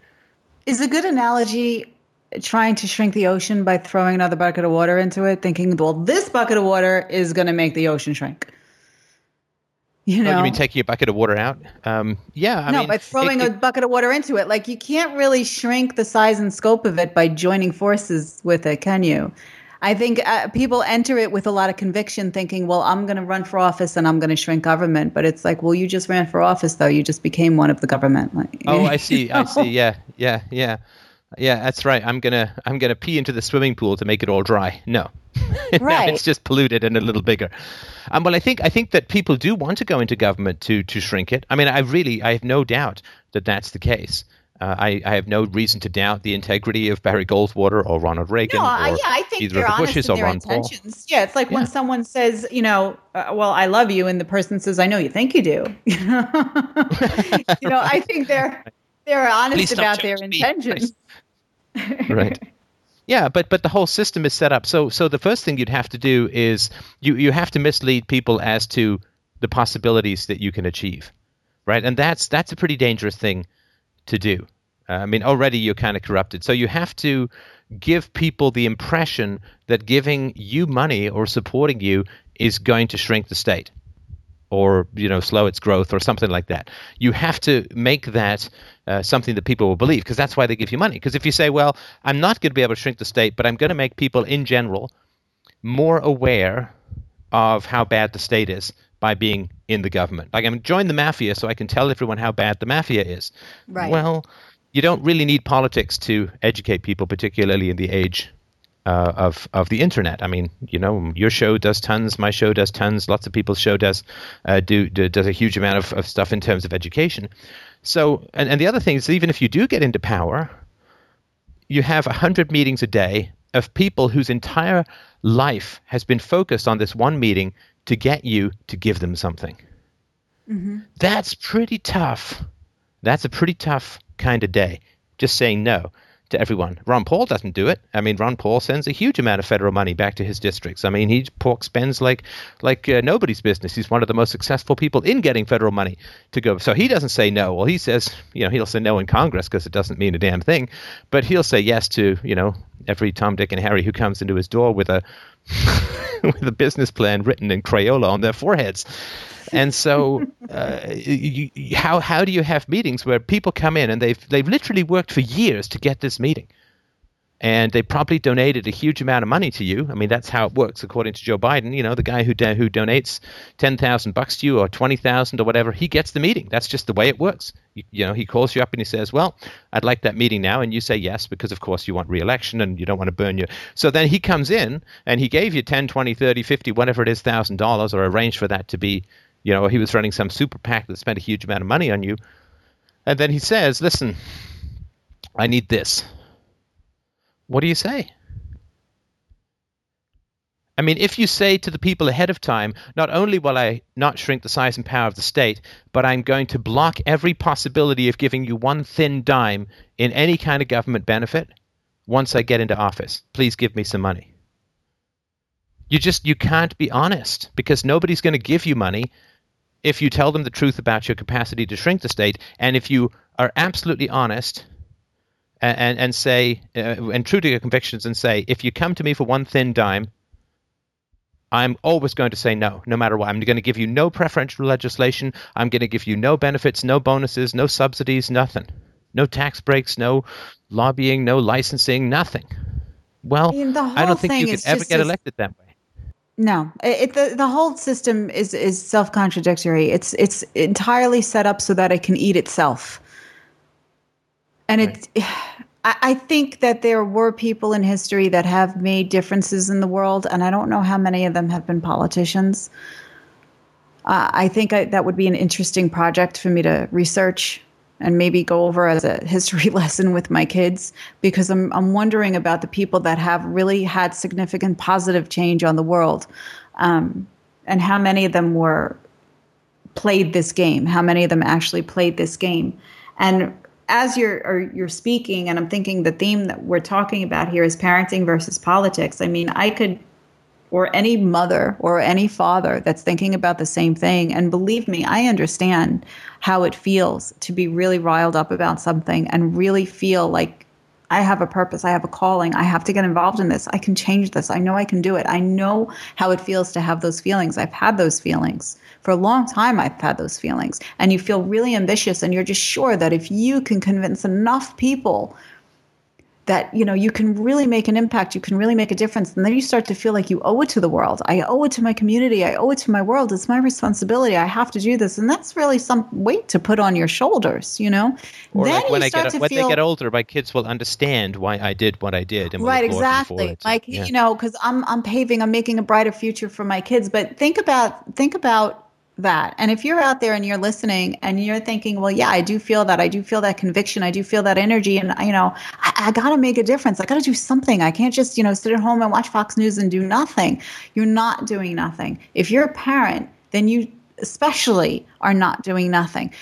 Is a good analogy trying to shrink the ocean by throwing another bucket of water into it, thinking, well, this bucket of water is going to make the ocean shrink. You know, oh, you mean taking a bucket of water out? Um, yeah, I no, mean, by throwing it, a bucket of water into it. Like you can't really shrink the size and scope of it by joining forces with it, can you? I think uh, people enter it with a lot of conviction, thinking, "Well, I'm going to run for office and I'm going to shrink government." But it's like, well, you just ran for office, though. You just became one of the government. Like, oh, I see. I see. Yeah, yeah, yeah, yeah. That's right. I'm gonna I'm gonna pee into the swimming pool to make it all dry. No, right. it's just polluted and a little bigger. Um, well, I think I think that people do want to go into government to to shrink it. I mean, I really I have no doubt that that's the case. Uh, I, I, have no reason to doubt the integrity of Barry Goldwater or Ronald Reagan. No, or yeah, I think either they're of the Bushes or Ron intentions. Paul. Yeah, it's like yeah. when someone says, you know, uh, well, I love you, and the person says, I know you think you do. you know, I think they're they're honest about their intentions. right. Yeah, but but the whole system is set up. So so the first thing you'd have to do is you you have to mislead people as to the possibilities that you can achieve, right? And that's that's a pretty dangerous thing to do. Uh, I mean, already you're kind of corrupted. So you have to give people the impression that giving you money or supporting you is going to shrink the state or you know slow its growth or something like that. You have to make that uh, something that people will believe because that's why they give you money. Because if you say, well, I'm not going to be able to shrink the state, but I'm going to make people in general more aware of how bad the state is, by being in the government. Like I'm join the mafia so I can tell everyone how bad the mafia is. Right. Well, you don't really need politics to educate people, particularly in the age uh, of of the internet. I mean, you know, your show does tons, my show does tons, lots of people's show does uh, do, do, does a huge amount of, of stuff in terms of education. So, and, and the other thing is, even if you do get into power, you have a hundred meetings a day of people whose entire life has been focused on this one meeting to get you to give them something. Mm-hmm. That's pretty tough. That's a pretty tough kind of day. Just saying no to everyone. Ron Paul doesn't do it. I mean, Ron Paul sends a huge amount of federal money back to his districts. I mean, he pork spends like like uh, nobody's business. He's one of the most successful people in getting federal money to go. So he doesn't say no. Well, he says, you know, he'll say no in Congress because it doesn't mean a damn thing, but he'll say yes to, you know, every Tom, Dick, and Harry who comes into his door with a with a business plan written in Crayola on their foreheads. And so, uh, you, how how do you have meetings where people come in and they've they've literally worked for years to get this meeting, and they probably donated a huge amount of money to you. I mean, that's how it works according to Joe Biden. You know, the guy who do, who donates ten thousand bucks to you or twenty thousand or whatever, he gets the meeting. That's just the way it works. You, you, know, he calls you up and he says, "Well, I'd like that meeting now," and you say yes because, of course, you want re-election and you don't want to burn your. So then he comes in and he gave you 10, 20, 30, 50, whatever it is, thousand dollars, or arranged for that to be. You know, he was running some super PAC that spent a huge amount of money on you, and then he says, "Listen, I need this." what do you say? I mean, if you say to the people ahead of time, not only will I not shrink the size and power of the state, but I'm going to block every possibility of giving you one thin dime in any kind of government benefit once I get into office. Please give me some money. You just you can't be honest because nobody's going to give you money if you tell them the truth about your capacity to shrink the state and if you are absolutely honest and and say uh, and true to your convictions and say if you come to me for one thin dime I'm always going to say no, no matter what. I'm going to give you no preferential legislation. I'm going to give you no benefits, no bonuses, no subsidies, nothing. No tax breaks, no lobbying, no licensing, nothing. Well, I, mean, I don't think you could ever get elected that way. No, it, the the whole system is is self contradictory. It's it's entirely set up so that it can eat itself and right. it I think that there were people in history that have made differences in the world, and I don't know how many of them have been politicians. Uh, I think I, that would be an interesting project for me to research and maybe go over as a history lesson with my kids because I'm I'm wondering about the people that have really had significant positive change on the world, um, and how many of them were played this game. How many of them actually played this game, and as you're you're speaking, and I'm thinking the theme that we're talking about here is parenting versus politics. I mean, I could, or any mother or any father that's thinking about the same thing, and believe me, I understand how it feels to be really riled up about something and really feel like I have a purpose, I have a calling, I have to get involved in this. I can change this. I know I can do it. I know how it feels to have those feelings. I've had those feelings. For a long time, I've had those feelings. And you feel really ambitious, and you're just sure that if you can convince enough people that you know you can really make an impact you can really make a difference and then you start to feel like you owe it to the world. I owe it to my community i owe it to my world it's my responsibility i have to do this and that's really some weight to put on your shoulders you know? Or then like when, I get, when feel, they get older my kids will understand why i did what i did right exactly. like yeah. you know because i'm i'm paving i'm making a brighter future for my kids but think about think about that. And if you're out there and you're listening and you're thinking, well, yeah, I do feel that. I do feel that conviction. I do feel that energy. And, you know, I, I got to make a difference. I got to do something. I can't just, you know, sit at home and watch Fox News and do nothing. You're not doing nothing. If you're a parent, then you especially are not doing nothing.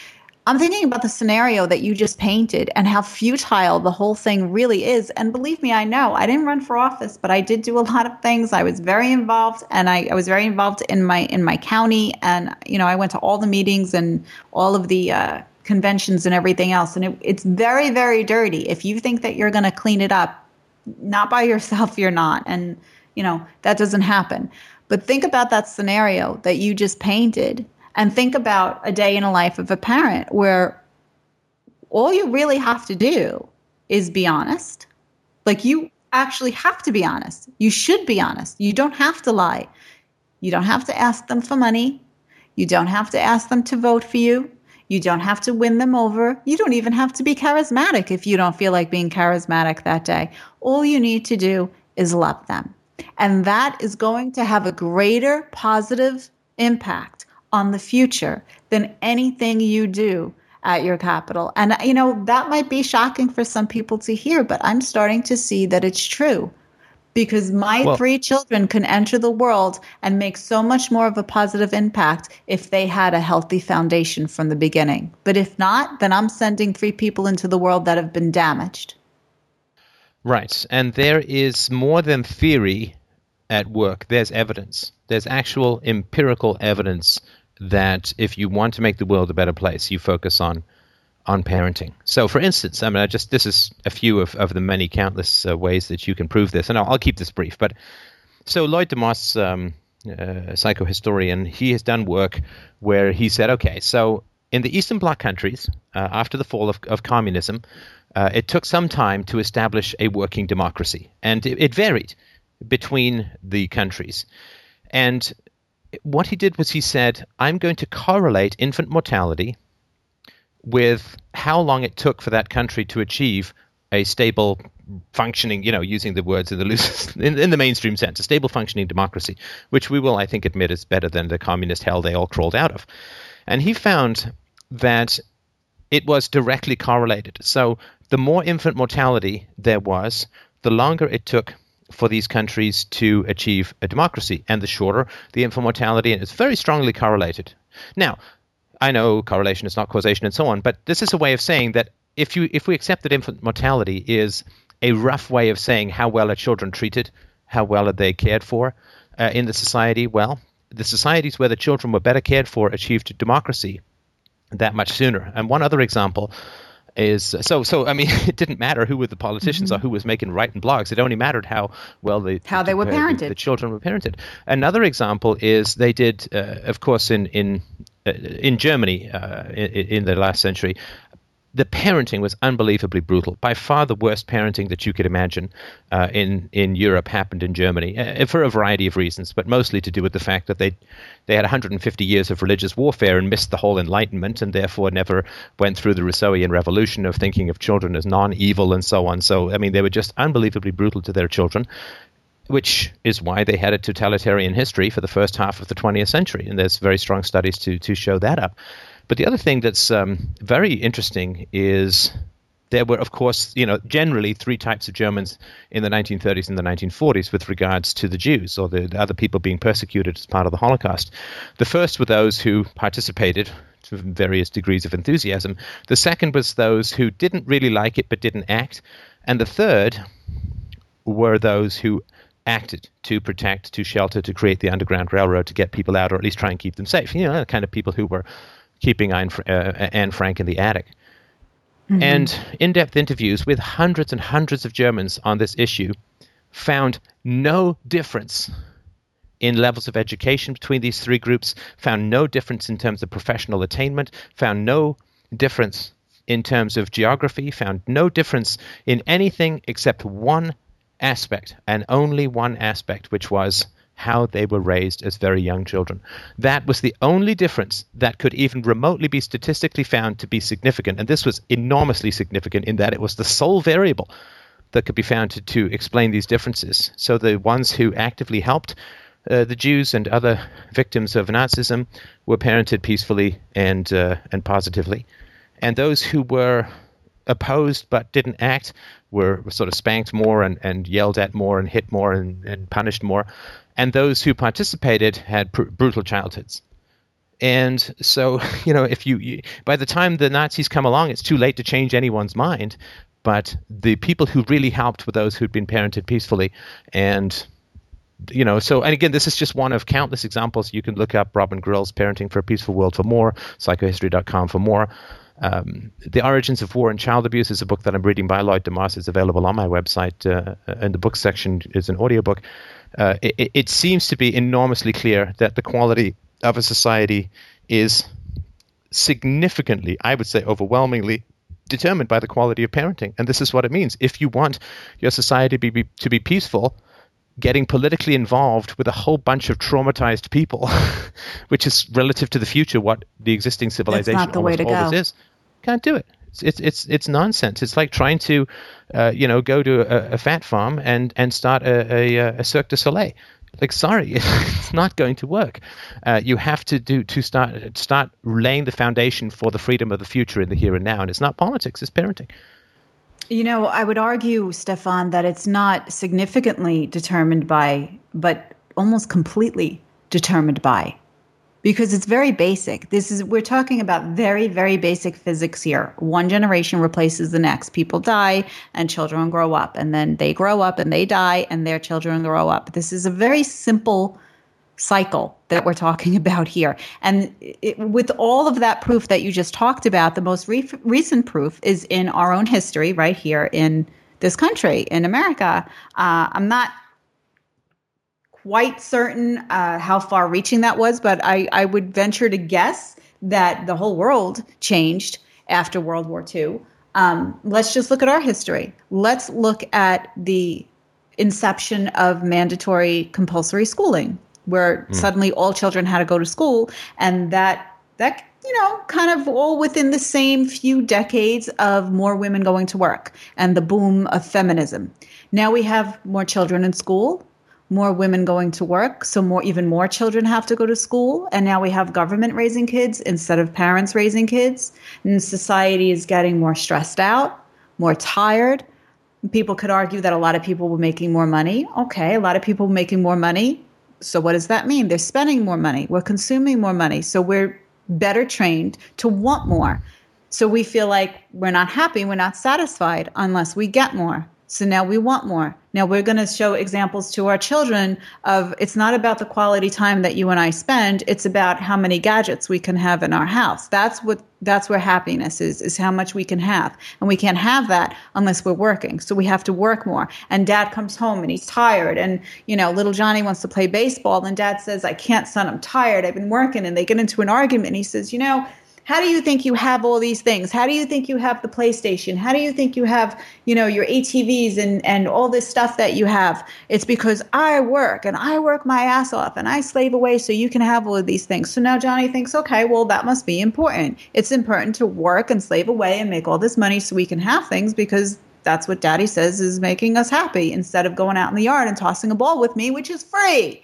I'm thinking about the scenario that you just painted and how futile the whole thing really is. And believe me, I know I didn't run for office, but I did do a lot of things. I was very involved, and I, I was very involved in my in my county. And you know, I went to all the meetings and all of the uh, conventions and everything else. And it, it's very very dirty. If you think that you're going to clean it up, not by yourself, you're not. And you know that doesn't happen. But think about that scenario that you just painted and think about a day in a life of a parent where all you really have to do is be honest. Like you actually have to be honest. You should be honest. You don't have to lie. You don't have to ask them for money. You don't have to ask them to vote for you. You don't have to win them over. You don't even have to be charismatic if you don't feel like being charismatic that day. All you need to do is love them. And that is going to have a greater positive impact on the future than anything you do at your capital. And, you know, that might be shocking for some people to hear, but I'm starting to see that it's true because my well, three children can enter the world and make so much more of a positive impact if they had a healthy foundation from the beginning. But if not, then I'm sending three people into the world that have been damaged. Right. And there is more than theory at work, there's evidence. There's actual empirical evidence that if you want to make the world a better place, you focus on on parenting. So, for instance, I mean, I just this is a few of, of the many countless uh, ways that you can prove this, and I'll, I'll, keep this brief. But so Lloyd deMause, um, uh, psychohistorian, he has done work where he said, okay, so in the Eastern Bloc countries, uh, after the fall of, of communism, uh, it took some time to establish a working democracy, and it, it varied between the countries. And what he did was he said, I'm going to correlate infant mortality with how long it took for that country to achieve a stable functioning, you know, using the words in the loose, in, in, the mainstream sense, a stable functioning democracy, which we will, I think, admit is better than the communist hell they all crawled out of. And he found that it was directly correlated. So the more infant mortality there was, the longer it took for these countries to achieve a democracy, and the shorter the infant mortality, and it's very strongly correlated. Now, I know correlation is not causation and so on, but this is a way of saying that if you if we accept that infant mortality is a rough way of saying how well are children treated, how well are they cared for uh, in the society, well, the societies where the children were better cared for achieved democracy that much sooner. And one other example is so so i mean it didn't matter who were the politicians mm-hmm. or who was making writing blogs. It only mattered how well they how they were parented. the, the children were parented. Another example is they did uh, of course in in uh, in Germany uh, in, in, the last century, the parenting was unbelievably brutal. By far, the worst parenting that you could imagine uh, in in Europe happened in Germany uh, for a variety of reasons, but mostly to do with the fact that they they had 150 years of religious warfare and missed the whole Enlightenment, and therefore never went through the Rousseauian revolution of thinking of children as non-evil and so on. So, I mean, they were just unbelievably brutal to their children. Which is why they had a totalitarian history for the first half of the 20th century, and there's very strong studies to to show that up. But the other thing that's um, very interesting is there were, of course, you know, generally three types of Germans in the 1930s and the 1940s with regards to the Jews or the, the other people being persecuted as part of the Holocaust. The first were those who participated to various degrees of enthusiasm. The second was those who didn't really like it but didn't act. And the third were those who acted to protect, to shelter, to create the Underground Railroad, to get people out or at least try and keep them safe. You know, the kind of people who were keeping Anne, uh, Anne Frank in the attic. Mm-hmm. And in depth interviews with hundreds and hundreds of Germans on this issue found no difference in levels of education between these three groups, found no difference in terms of professional attainment, found no difference in terms of geography, found no difference in anything except one aspect, and only one aspect, which was how they were raised as very young children. That was the only difference that could even remotely be statistically found to be significant. And this was enormously significant in that it was the sole variable that could be found to, to explain these differences. So the ones who actively helped uh, the Jews and other victims of Nazism were parented peacefully and uh, and positively, and those who were opposed but didn't act were sort of spanked more and, and yelled at more and hit more and, and punished more and those who participated had pr- brutal childhoods. And so, you know, if you, you, by the time the Nazis come along, it's too late to change anyone's mind. But the people who really helped were those who'd been parented peacefully. And, you know, so, and again, this is just one of countless examples. You can look up Robin Grille's Parenting for a Peaceful World for more, psychohistory.com for more. Um, the Origins of War and Child Abuse is a book that I'm reading by Lloyd deMause. It's available on my website. Uh, and the book section is an audiobook uh, it, it seems to be enormously clear that the quality of a society is significantly, I would say overwhelmingly, determined by the quality of parenting. And this is what it means. If you want your society to be, to be peaceful, getting politically involved with a whole bunch of traumatized people, which is relative to the future what the existing civilization not the way to always is, can't do it. It's it's it's nonsense. It's like trying to, uh, you know, go to a, a, fat farm and and start a, a, a Cirque du Soleil. Like, sorry, it's not going to work. Uh, you have to do to start start laying the foundation for the freedom of the future in the here and now. And it's not politics; it's parenting. You know, I would argue, Stefan, that it's not significantly determined by, but almost completely determined by because it's very basic. This is we're talking about very very basic physics here. One generation replaces the next. People die and children grow up and then they grow up and they die and their children grow up. This is a very simple cycle that we're talking about here. And it, with all of that proof that you just talked about, the most re- recent proof is in our own history right here in this country in America. Uh, I'm not quite certain uh, how far reaching that was, but I, I would venture to guess that the whole world changed after World War II. Um, let's just look at our history. Let's look at the inception of mandatory compulsory schooling, where mm. suddenly all children had to go to school, and that that you know kind of all within the same few decades of more women going to work and the boom of feminism. Now we have more children in school, more women going to work, so more even more children have to go to school, and now we have government raising kids instead of parents raising kids, and society is getting more stressed out, more tired. People could argue that a lot of people were making more money. Okay, a lot of people making more money. So what does that mean? They're spending more money. We're consuming more money. So we're better trained to want more. So we feel like we're not happy, we're not satisfied unless we get more. So now we want more. Now we're going to show examples to our children of it's not about the quality time that you and I spend, it's about how many gadgets we can have in our house. That's what that's where happiness is is how much we can have. And we can't have that unless we're working. So we have to work more. And dad comes home and he's tired and you know, little Johnny wants to play baseball and dad says, "I can't, son, I'm tired. I've been working." And they get into an argument and he says, "You know, how do you think you have all these things? How do you think you have the playstation? How do you think you have you know your atvs and and all this stuff that you have? It's because i work and i work my ass off and i slave away so you can have all of these things. So now johnny thinks okay well that must be important. It's important to work and slave away and make all this money so we can have things because that's what daddy says is making us happy instead of going out in the yard and tossing a ball with me which is free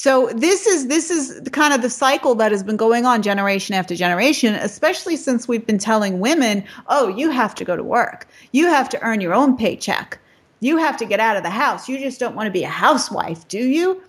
so this is this is kind of the cycle that has been going on generation after generation, especially since we've been telling women, "Oh, you have to go to work. You have to earn your own paycheck. You have to get out of the house. You just don't want to be a housewife, do you?"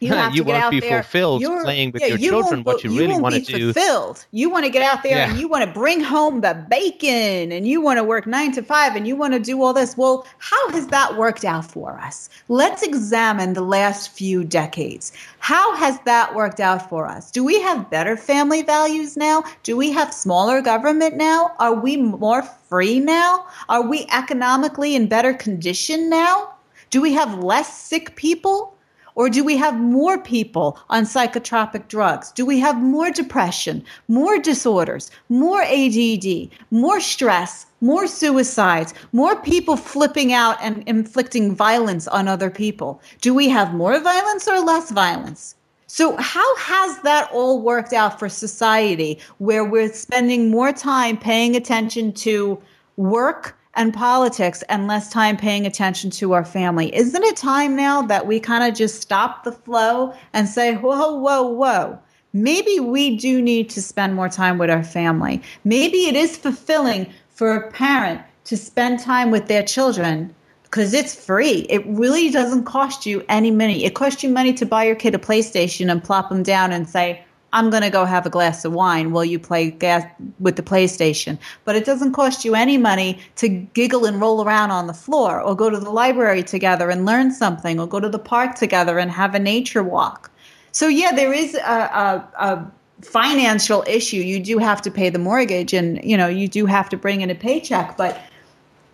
You, you to get won't be there. fulfilled You're, playing with yeah, your you children what you, you really want to do. Fulfilled. You want to get out there yeah. and you want to bring home the bacon and you want to work nine to five and you want to do all this. Well, how has that worked out for us? Let's examine the last few decades. How has that worked out for us? Do we have better family values now? Do we have smaller government now? Are we more free now? Are we economically in better condition now? Do we have less sick people? Or do we have more people on psychotropic drugs? Do we have more depression, more disorders, more ADD, more stress, more suicides, more people flipping out and inflicting violence on other people? Do we have more violence or less violence? So, how has that all worked out for society where we're spending more time paying attention to work and politics and less time paying attention to our family. Isn't it time now that we kind of just stop the flow and say, whoa, whoa, whoa? Maybe we do need to spend more time with our family. Maybe it is fulfilling for a parent to spend time with their children because it's free. It really doesn't cost you any money. It costs you money to buy your kid a PlayStation and plop them down and say, I'm going to go have a glass of wine while you play gas with the PlayStation. But it doesn't cost you any money to giggle and roll around on the floor or go to the library together and learn something or go to the park together and have a nature walk. So, yeah, there is a, a, a financial issue. You do have to pay the mortgage and, you know, you do have to bring in a paycheck. But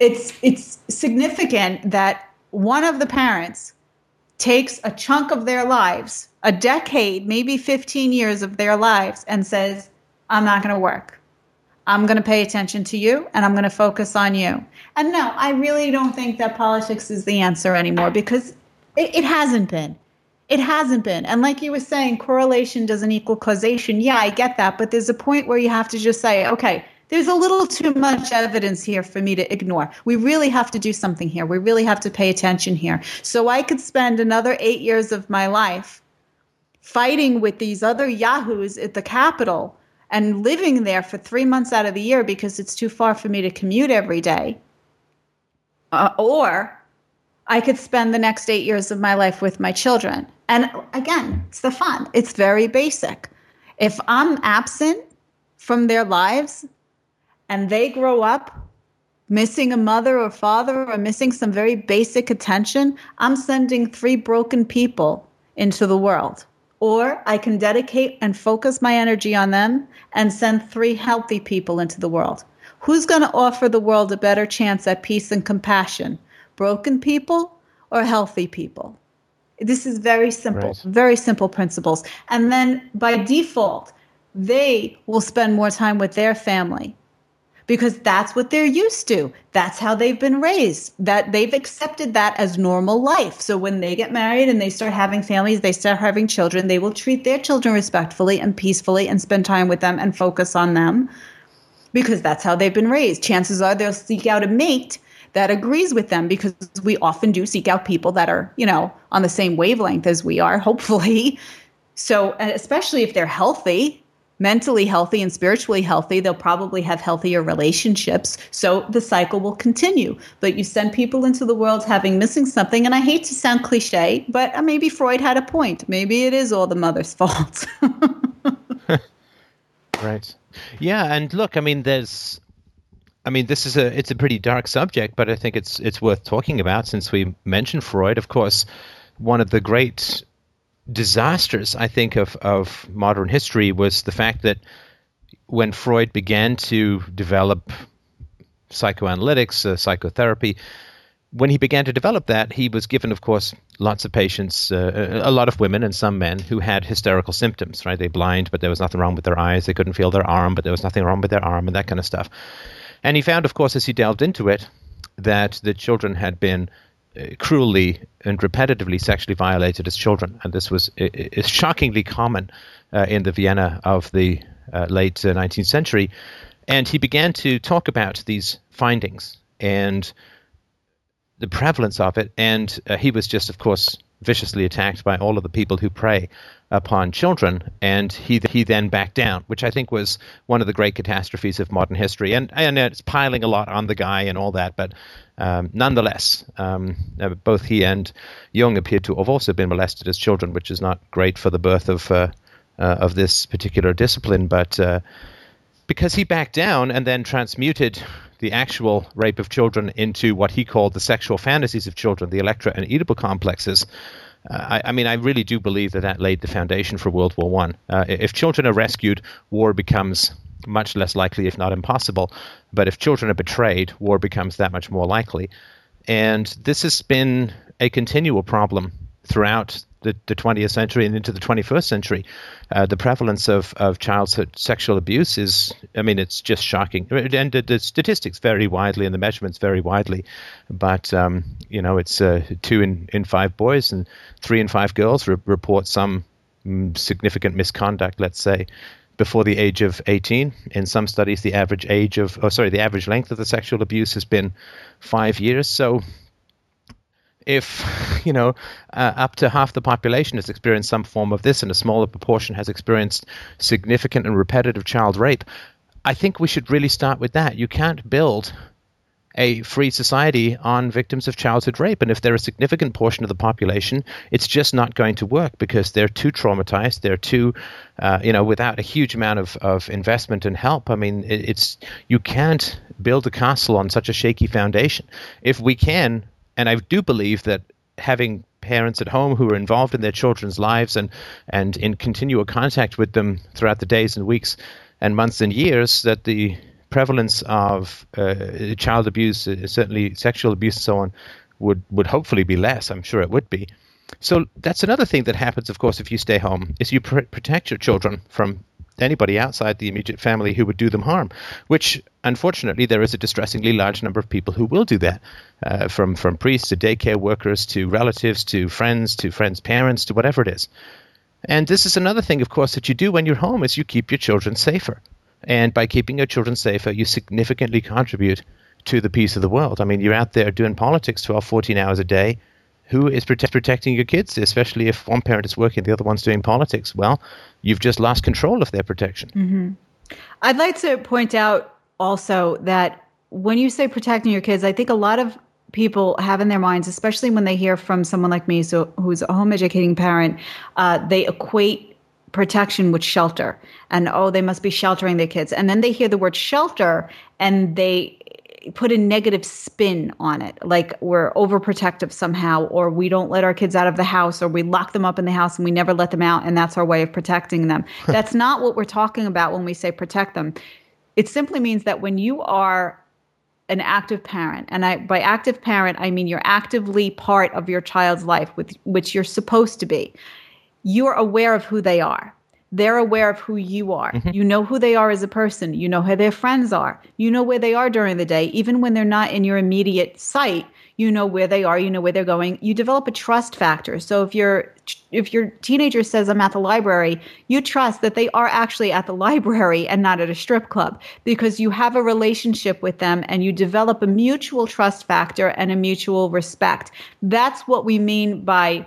it's, it's significant that one of the parents takes a chunk of their lives a decade, maybe 15 years of their lives and says, I'm not going to work. I'm going to pay attention to you and I'm going to focus on you. And no, I really don't think that politics is the answer anymore because it, it hasn't been. It hasn't been. And like you were saying, correlation doesn't equal causation. Yeah, I get that. But there's a point where you have to just say, okay, there's a little too much evidence here for me to ignore. We really have to do something here. We really have to pay attention here. So I could spend another eight years of my life fighting with these other yahoos at the Capitol and living there for three months out of the year because it's too far for me to commute every day. Uh, or I could spend the next eight years of my life with my children. And again, it's the fun, it's very basic. If I'm absent from their lives and they grow up missing a mother or father or missing some very basic attention, I'm sending three broken people into the world. Or I can dedicate and focus my energy on them and send three healthy people into the world. Who's going to offer the world a better chance at peace and compassion? Broken people or healthy people? This is very simple, right. very simple principles. And then by default, they will spend more time with their family because that's what they're used to. That's how they've been raised. That they've accepted that as normal life. So when they get married and they start having families, they start having children, they will treat their children respectfully and peacefully and spend time with them and focus on them because that's how they've been raised. Chances are they'll seek out a mate that agrees with them because we often do seek out people that are, you know, on the same wavelength as we are, hopefully. So, especially if they're healthy, mentally healthy and spiritually healthy, they'll probably have healthier relationships. So the cycle will continue. But you send people into the world having missing something. And I hate to sound cliche, but uh, maybe Freud had a point. Maybe it is all the mother's fault. right. Yeah. And look, I mean, there's. I mean, this is a it's a pretty dark subject, but I think it's it's worth talking about since we mentioned Freud. Of course, one of the great disasters, I think, of, of modern history was the fact that when Freud began to develop psychoanalytics, uh, psychotherapy, when he began to develop that, he was given, of course, lots of patients, uh, a lot of women and some men who had hysterical symptoms, right? They blind, but there was nothing wrong with their eyes. They couldn't feel their arm, but there was nothing wrong with their arm, and that kind of stuff. And he found, of course, as he delved into it, that the children had been cruelly and repetitively sexually violated as children, and this was is shockingly common uh, in the Vienna of the uh, late 19th uh, century. And he began to talk about these findings and the prevalence of it, and uh, he was just, of course, viciously attacked by all of the people who prey upon children, and he he then backed down, which I think was one of the great catastrophes of modern history. And and it's piling a lot on the guy and all that, but um, nonetheless, um, uh, both he and Jung appeared to have also been molested as children, which is not great for the birth of uh, uh, of this particular discipline. But uh, because he backed down and then transmuted the actual rape of children into what he called the sexual fantasies of children, the Electra and Oedipal complexes. Uh, I, I, mean, I really do believe that that laid the foundation for World War One. Uh, if children are rescued, war becomes much less likely, if not impossible. But if children are betrayed, war becomes that much more likely. And this has been a continual problem throughout the, the 20th century and into the 21st century. Uh, the prevalence of, of childhood sexual abuse is, I mean, it's just shocking. And the, the statistics vary widely and the measurements vary widely. But, um, you know, it's uh, two in, in five boys and three in five girls re- report some mm, significant misconduct, let's say before the age of 18. In some studies, the average age of, oh, sorry, the average length of the sexual abuse has been five years. So, if you know uh, up to half the population has experienced some form of this, and a smaller proportion has experienced significant and repetitive child rape, I think we should really start with that. You can't build a free society on victims of childhood rape. And if they're a significant portion of the population, it's just not going to work because they're too traumatized. They're too, uh, you know, without a huge amount of, of investment and help. I mean, it, it's you can't build a castle on such a shaky foundation. If we can, and I do believe that having parents at home who are involved in their children's lives and and in continual contact with them throughout the days and weeks and months and years that the prevalence of uh, child abuse, uh, certainly sexual abuse, and so on, would would hopefully be less. I'm sure it would be. So that's another thing that happens, of course, if you stay home, is you pr- protect your children from anybody outside the immediate family who would do them harm. Which, unfortunately, there is a distressingly large number of people who will do that, uh, from from priests to daycare workers to relatives to friends to friends' parents to whatever it is. And this is another thing, of course, that you do when you're home is you keep your children safer. And by keeping your children safer, you significantly contribute to the peace of the world. I mean, you're out there doing politics 12, 14 hours a day. Who is prote- protecting your kids, especially if one parent is working, the other one's doing politics? Well, you've just lost control of their protection. Mm-hmm. I'd like to point out also that when you say protecting your kids, I think a lot of people have in their minds, especially when they hear from someone like me, so who's a home educating parent, uh, they equate protection with shelter and oh they must be sheltering their kids and then they hear the word shelter and they put a negative spin on it. Like we're overprotective somehow or we don't let our kids out of the house or we lock them up in the house and we never let them out and that's our way of protecting them. That's not what we're talking about when we say protect them. It simply means that when you are an active parent and I by active parent I mean you're actively part of your child's life with which you're supposed to be you're aware of who they are. They're aware of who you are. Mm-hmm. You know who they are as a person. You know who their friends are. You know where they are during the day, even when they're not in your immediate sight. You know where they are. You know where they're going. You develop a trust factor. So if your if your teenager says I'm at the library, you trust that they are actually at the library and not at a strip club because you have a relationship with them and you develop a mutual trust factor and a mutual respect. That's what we mean by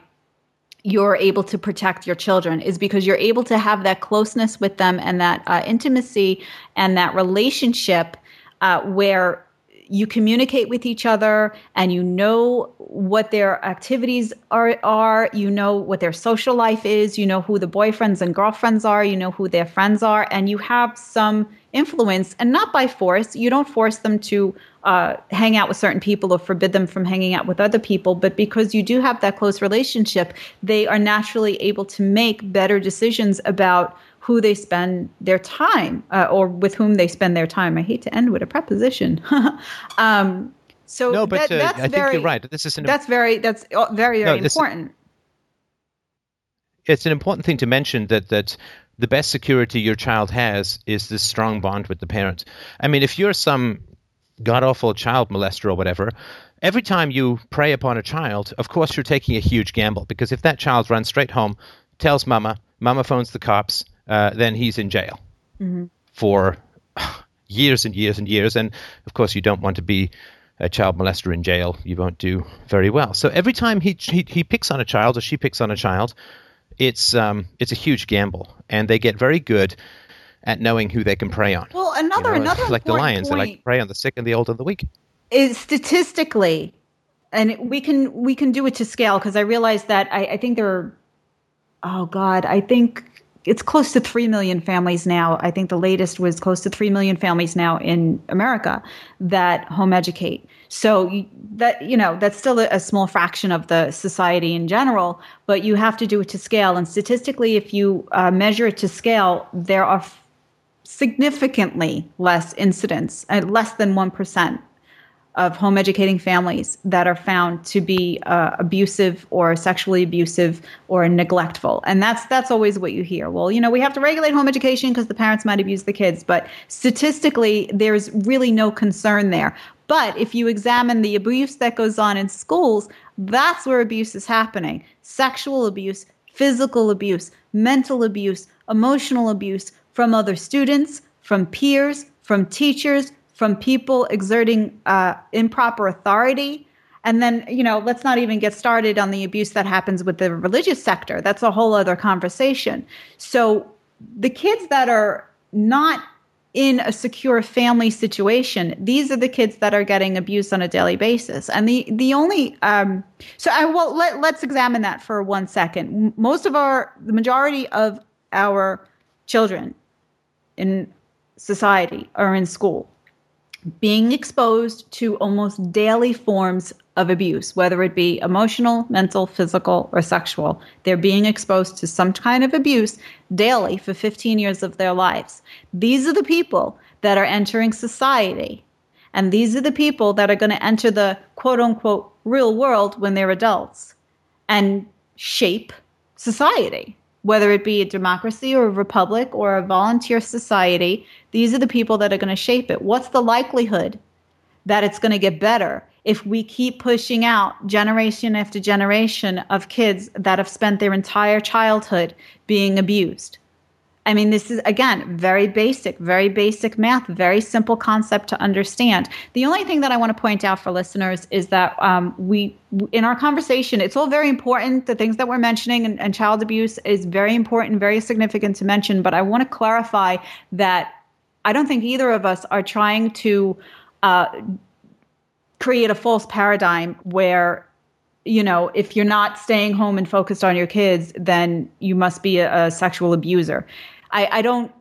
you're able to protect your children is because you're able to have that closeness with them and that uh, intimacy and that relationship uh, where you communicate with each other and you know what their activities are are you know what their social life is you know who the boyfriends and girlfriends are you know who their friends are and you have some influence and not by force you don't force them to uh, hang out with certain people or forbid them from hanging out with other people. But because you do have that close relationship, they are naturally able to make better decisions about who they spend their time uh, or with whom they spend their time. I hate to end with a preposition. um, so no, but that, uh, that's I very, think you're right. This is an, that's very that's very very no, important. It's an important thing to mention that that the best security your child has is this strong bond with the parent. I mean, if you're some god awful child molester or whatever, every time you prey upon a child, of course you're taking a huge gamble because if that child runs straight home, tells mama, mama phones the cops, uh, then he's in jail mm-hmm. for years and years and years. And of course, you don't want to be a child molester in jail. You won't do very well. So every time he he, he picks on a child or she picks on a child, it's um, it's a huge gamble, and they get very good at knowing who they can prey on. Well, another you know, another like the lions, point they like to prey on the sick and the old and the weak. Is statistically, and we can we can do it to scale because I realize that I, I think there are, oh God, I think it's close to 3 million families now. I think the latest was close to 3 million families now in America that home educate. So that you know that's still a, small fraction of the society in general, but you have to do it to scale. And statistically, if you uh, measure it to scale, there are significantly less incidents, uh, less than 1% of home educating families that are found to be uh, abusive or sexually abusive or neglectful. And that's that's always what you hear. Well you know we have to regulate home education because the parents might abuse the kids but statistically there's really no concern there. But if you examine the abuse that goes on in schools that's where abuse is happening. Sexual abuse physical abuse mental abuse emotional abuse from other students, from peers, from teachers, from people exerting uh, improper authority. And then, you know, let's not even get started on the abuse that happens with the religious sector. That's a whole other conversation. So the kids that are not in a secure family situation, these are the kids that are getting abused on a daily basis. And the the only um, so I well let let's examine that for one second. Most of our the majority of our children in society or in school being exposed to almost daily forms of abuse, whether it be emotional, mental, physical, or sexual. They're being exposed to some kind of abuse daily for 15 years of their lives. These are the people that are entering society. And these are the people that are going to enter the quote unquote real world when they're adults and shape society whether it be a democracy or a republic or a volunteer society, these are the people that are going to shape it. What's the likelihood that it's going to get better if we keep pushing out generation after generation of kids that have spent their entire childhood being abused? I mean, this is again very basic, very basic math, very simple concept to understand. The only thing that I want to point out for listeners is that um, we, in our conversation, it's all very important. The things that we're mentioning and, and child abuse is very important, very significant to mention. But I want to clarify that I don't think either of us are trying to uh, create a false paradigm where you know, if you're not staying home and focused on your kids, then you must be a, a sexual abuser. I, I don't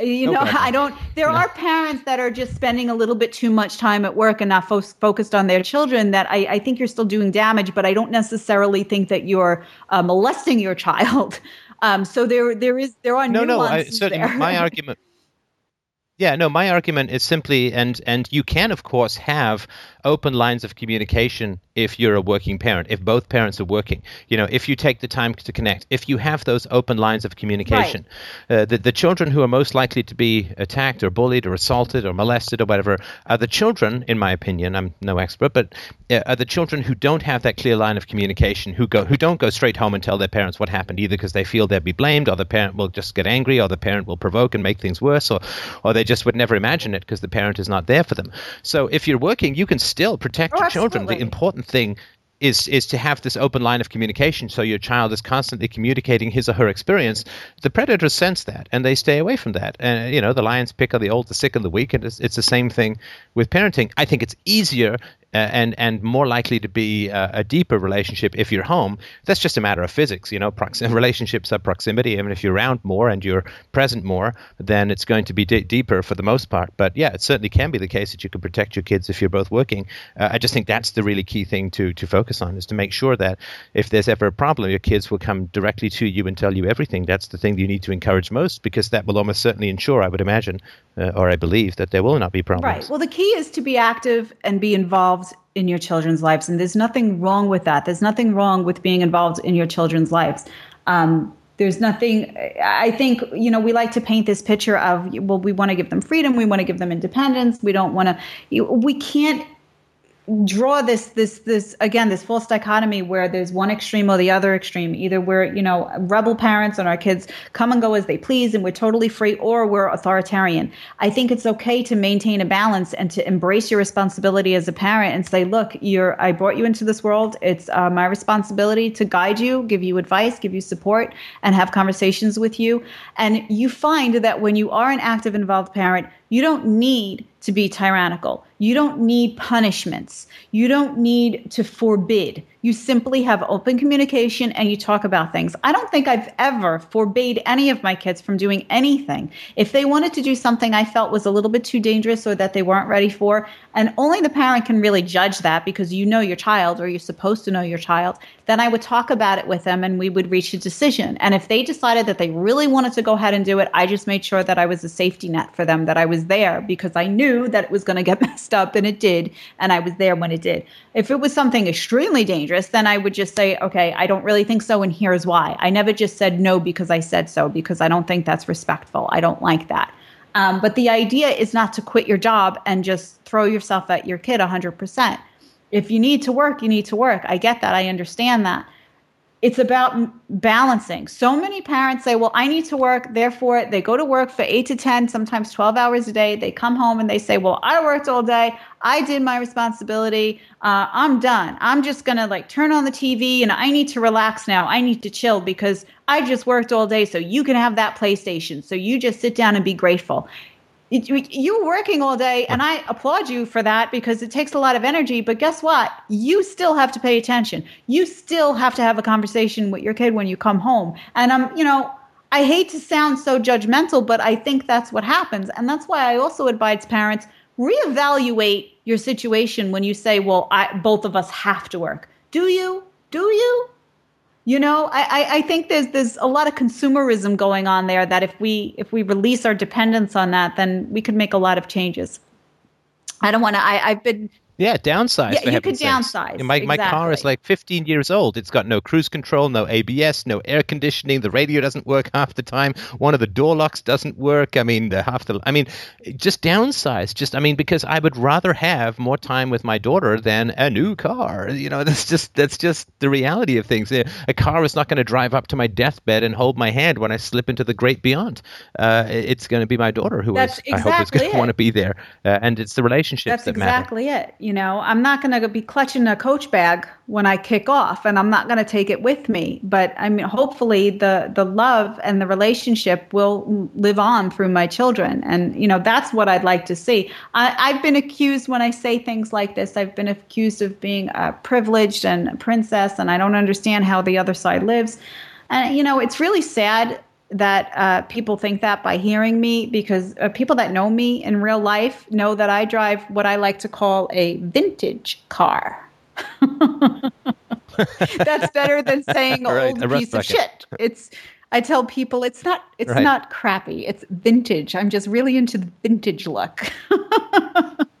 you know okay. i don't there are parents that are just spending a little bit too much time at work and not fo- focused on their children that I, I, think you're still doing damage but i don't necessarily think that you're uh, molesting your child um, so there there is there are no no I, there. my argument Yeah, no, my argument is simply, and and you can of course have open lines of communication if you're a working parent, if both parents are working. You know, if you take the time to connect, if you have those open lines of communication, right. uh, the the children who are most likely to be attacked or bullied or assaulted or molested or whatever are the children, in my opinion. I'm no expert, but uh, are the children who don't have that clear line of communication, who go who don't go straight home and tell their parents what happened, either because they feel they'll be blamed, or the parent will just get angry, or the parent will provoke and make things worse, or or they just would never imagine it because the parent is not there for them. So if you're working, you can still protect oh, your children. The important thing is is to have this open line of communication so your child is constantly communicating his or her experience. The predators sense that and they stay away from that. And you know the lions pick on the old the sick and the weak and it's, it's the same thing with parenting. I think it's easier and and more likely to be a, a, deeper relationship if you're home. That's just a matter of physics, you know. Relationships are proximity. I mean, if you're around more and you're present more, then it's going to be d- deeper for the most part. But yeah, it certainly can be the case that you can protect your kids if you're both working. Uh, I just think that's the really key thing to to focus on is to make sure that if there's ever a problem, your kids will come directly to you and tell you everything. That's the thing you need to encourage most because that will almost certainly ensure, I would imagine, uh, or I believe, that there will not be problems. Right. Well, the key is to be active and be involved in your children's lives. And there's nothing wrong with that. There's nothing wrong with being involved in your children's lives. Um, there's nothing, I think, you know, we like to paint this picture of, well, we want to give them freedom, we want to give them independence, we don't want to, we can't draw this this this again this false dichotomy where there's one extreme or the other extreme. Either we're you know rebel parents and our kids come and go as they please and we're totally free or we're authoritarian. I think it's okay to maintain a balance and to embrace your responsibility as a parent and say look you're i brought you into this world. It's uh, my responsibility to guide you give you advice give you support and have conversations with you. And you find that when you are an active involved parent you don't need to be tyrannical. You don't need punishments. You don't need to forbid. You simply have open communication and you talk about things. I don't think I've ever forbade any of my kids from doing anything. If they wanted to do something I felt was a little bit too dangerous or that they weren't ready for, and only the parent can really judge that because you know your child or you're supposed to know your child, then I would talk about it with them and we would reach a decision. And if they decided that they really wanted to go ahead and do it, I just made sure that I was a safety net for them, that I was there because I knew that it was going to get messed up and it did. And I was there when it did. If it was something extremely dangerous, then I would just say, okay, I don't really think so. And here's why. I never just said no because I said so, because I don't think that's respectful. I don't like that. Um, but the idea is not to quit your job and just throw yourself at your kid 100%. If you need to work, you need to work. I get that. I understand that. It's about balancing. So many parents say, Well, I need to work. Therefore, they go to work for eight to 10, sometimes 12 hours a day. They come home and they say, Well, I worked all day. I did my responsibility. Uh, I'm done. I'm just going to like turn on the TV and I need to relax now. I need to chill because I just worked all day. So you can have that PlayStation. So you just sit down and be grateful you working all day and i applaud you for that because it takes a lot of energy but guess what? You still have to pay attention. You still have to have a conversation with your kid when you come home. And i'm you know i hate to sound so judgmental but i think that's what happens. And that's why i also advise parents reevaluate your situation when you say well I, both of us have to work. Do you? Do you you know, I, I think there's there's a lot of consumerism going on there that if we if we release our dependence on that, then we could make a lot of changes. I don't want to. I've been yeah, downsize. Yeah, you could downsize. My, exactly. my car is like 15 years old. It's got no cruise control, no ABS, no air conditioning. The radio doesn't work half the time. One of the door locks doesn't work. I mean, the half the. I mean, just downsize. Just I mean, because I would rather have more time with my daughter than a new car. You know, that's just that's just the reality of things. A car is not going to drive up to my deathbed and hold my hand when I slip into the great beyond. Uh, it's going to be my daughter who that's is, exactly I hope is going to want to be there, uh, and it's the relationships that's that exactly matter. it you know, I'm not going to be clutching a coach bag when I kick off and I'm not going to take it with me. But I mean, hopefully the, the love and the relationship will live on through my children. And, you know, that's what I'd like to see. I, I've been accused when I say things like this, I've been accused of being privileged and a princess and I don't understand how the other side lives. And, you know, it's really sad that uh, people think that by hearing me because uh, people that know me in real life know that I drive what I like to call a vintage car. That's better than saying right, old piece of shit. It's I tell people it's not it's right. not crappy. It's vintage. I'm just really into the vintage look.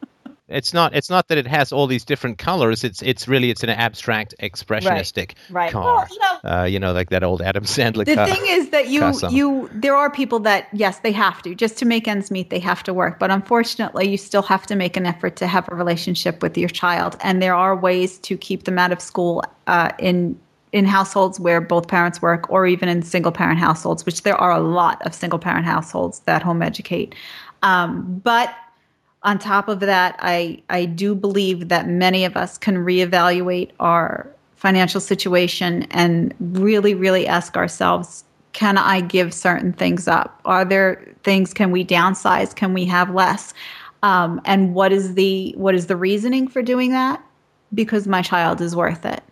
it's not it's not that it has all these different colors. It's it's really it's an abstract expressionistic right. right. car. Well, you know, uh, you know, like that old Adam Sandler. The car, thing is that you you there are people that yes they have to just to make ends meet they have to work, but unfortunately you still have to make an effort to have a relationship with your child, and there are ways to keep them out of school uh, in in households where both parents work or even in single parent households, which there are a lot of single parent households that home educate. Um, but on top of that, I, I do believe that many of us can reevaluate our financial situation and really, really ask ourselves can I give certain things up? Are there things, can we downsize? Can we have less? Um, and what is the what is the reasoning for doing that? Because my child is worth it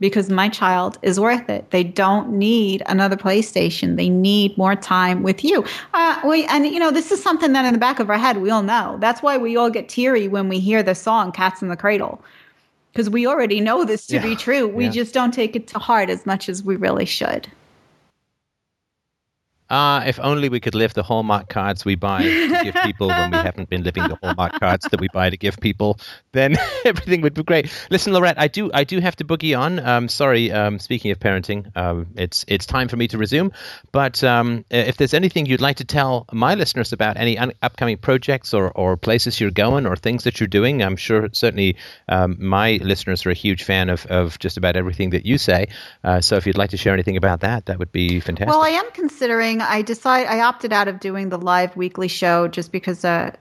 because my child is worth it. They don't need another PlayStation. They need more time with you. Uh, we, and you know, this is something that in the back of our head we all know. That's why we all get teary when we hear the song "Cats in the Cradle," because we already know this to yeah. be true. We yeah. just don't take it to heart as much as we really should. Ah, uh, if only we could live the Hallmark cards we buy to give people when we haven't been living the Hallmark cards that we buy to give people, then everything would be great. Listen, Laurette, I do I do have to boogie on. Um, sorry, um, speaking of parenting, um, it's it's time for me to resume. But um, if there's anything you'd like to tell my listeners about any un- upcoming projects or, or places you're going or things that you're doing, I'm sure certainly um, my listeners are a huge fan of, of just about everything that you say. Uh, so if you'd like to share anything about that, that would be fantastic. Well, I am considering I decided I opted out of doing the live weekly show just because uh,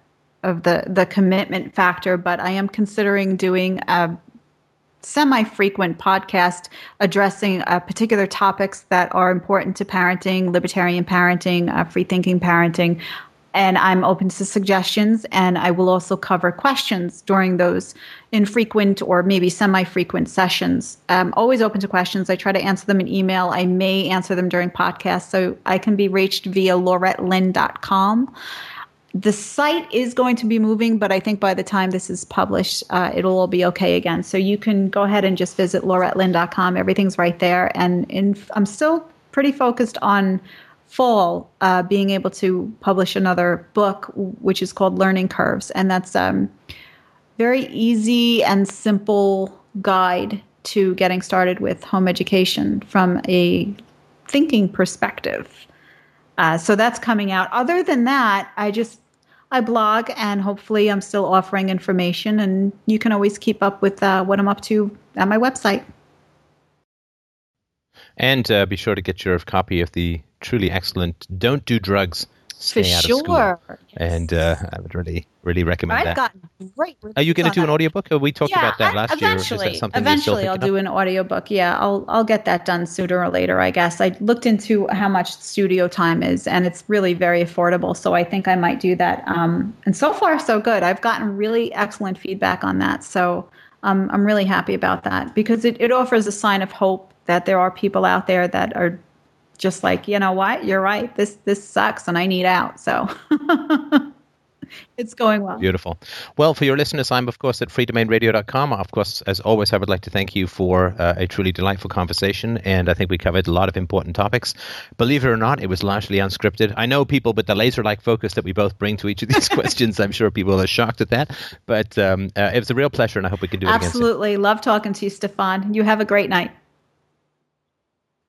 of the the commitment factor. But I am considering doing a semi-frequent podcast addressing uh, particular topics that are important to parenting, libertarian parenting, uh, free thinking parenting and I'm open to suggestions. And I will also cover questions during those infrequent or maybe semi frequent sessions. I'm always open to questions. I try to answer them in email. I may answer them during podcasts. So I can be reached via laurettelynn.com. The site is going to be moving, but I think by the time this is published, uh, it'll all be okay again. So you can go ahead and just visit laurettelynn.com. Everything's right there. And in, I'm still pretty focused on fall uh, being able to publish another book, which is called Learning Curves, and that's um, very easy and simple guide to getting started with home education from a thinking perspective. Uh, so that's coming out. Other than that, I just I blog and hopefully I'm still offering information, and you can always keep up with uh, what I'm up to at my website. And uh, be sure to get your copy of the truly excellent Don't Do Drugs, Stay For Out sure. of School. Yes. And uh, I would really, really recommend I've that. gotten great Are you going to do an audiobook? Or we talked yeah, about that last eventually, year. That eventually, I'll do an audiobook. Yeah, I'll I'll get that done sooner or later, I guess. I looked into how much studio time is, and it's really very affordable. So I think I might do that. Um, and so far, so good. I've gotten really excellent feedback on that. So um, I'm really happy about that because it, it offers a sign of hope that there are people out there that are just like you know what you're right this this sucks and i need out so it's going well. Beautiful. Well, for your listeners, I'm of course at freedomainradio.com. Of course, as always, I would like to thank you for uh, a truly delightful conversation, and I think we covered a lot of important topics. Believe it or not, it was largely unscripted. I know people, but the laser-like focus that we both bring to each of these questions, I'm sure people are shocked at that. But um, uh, it was a real pleasure, and I hope we can do it Absolutely. again. Love talking to you, Stefan. You have a great night.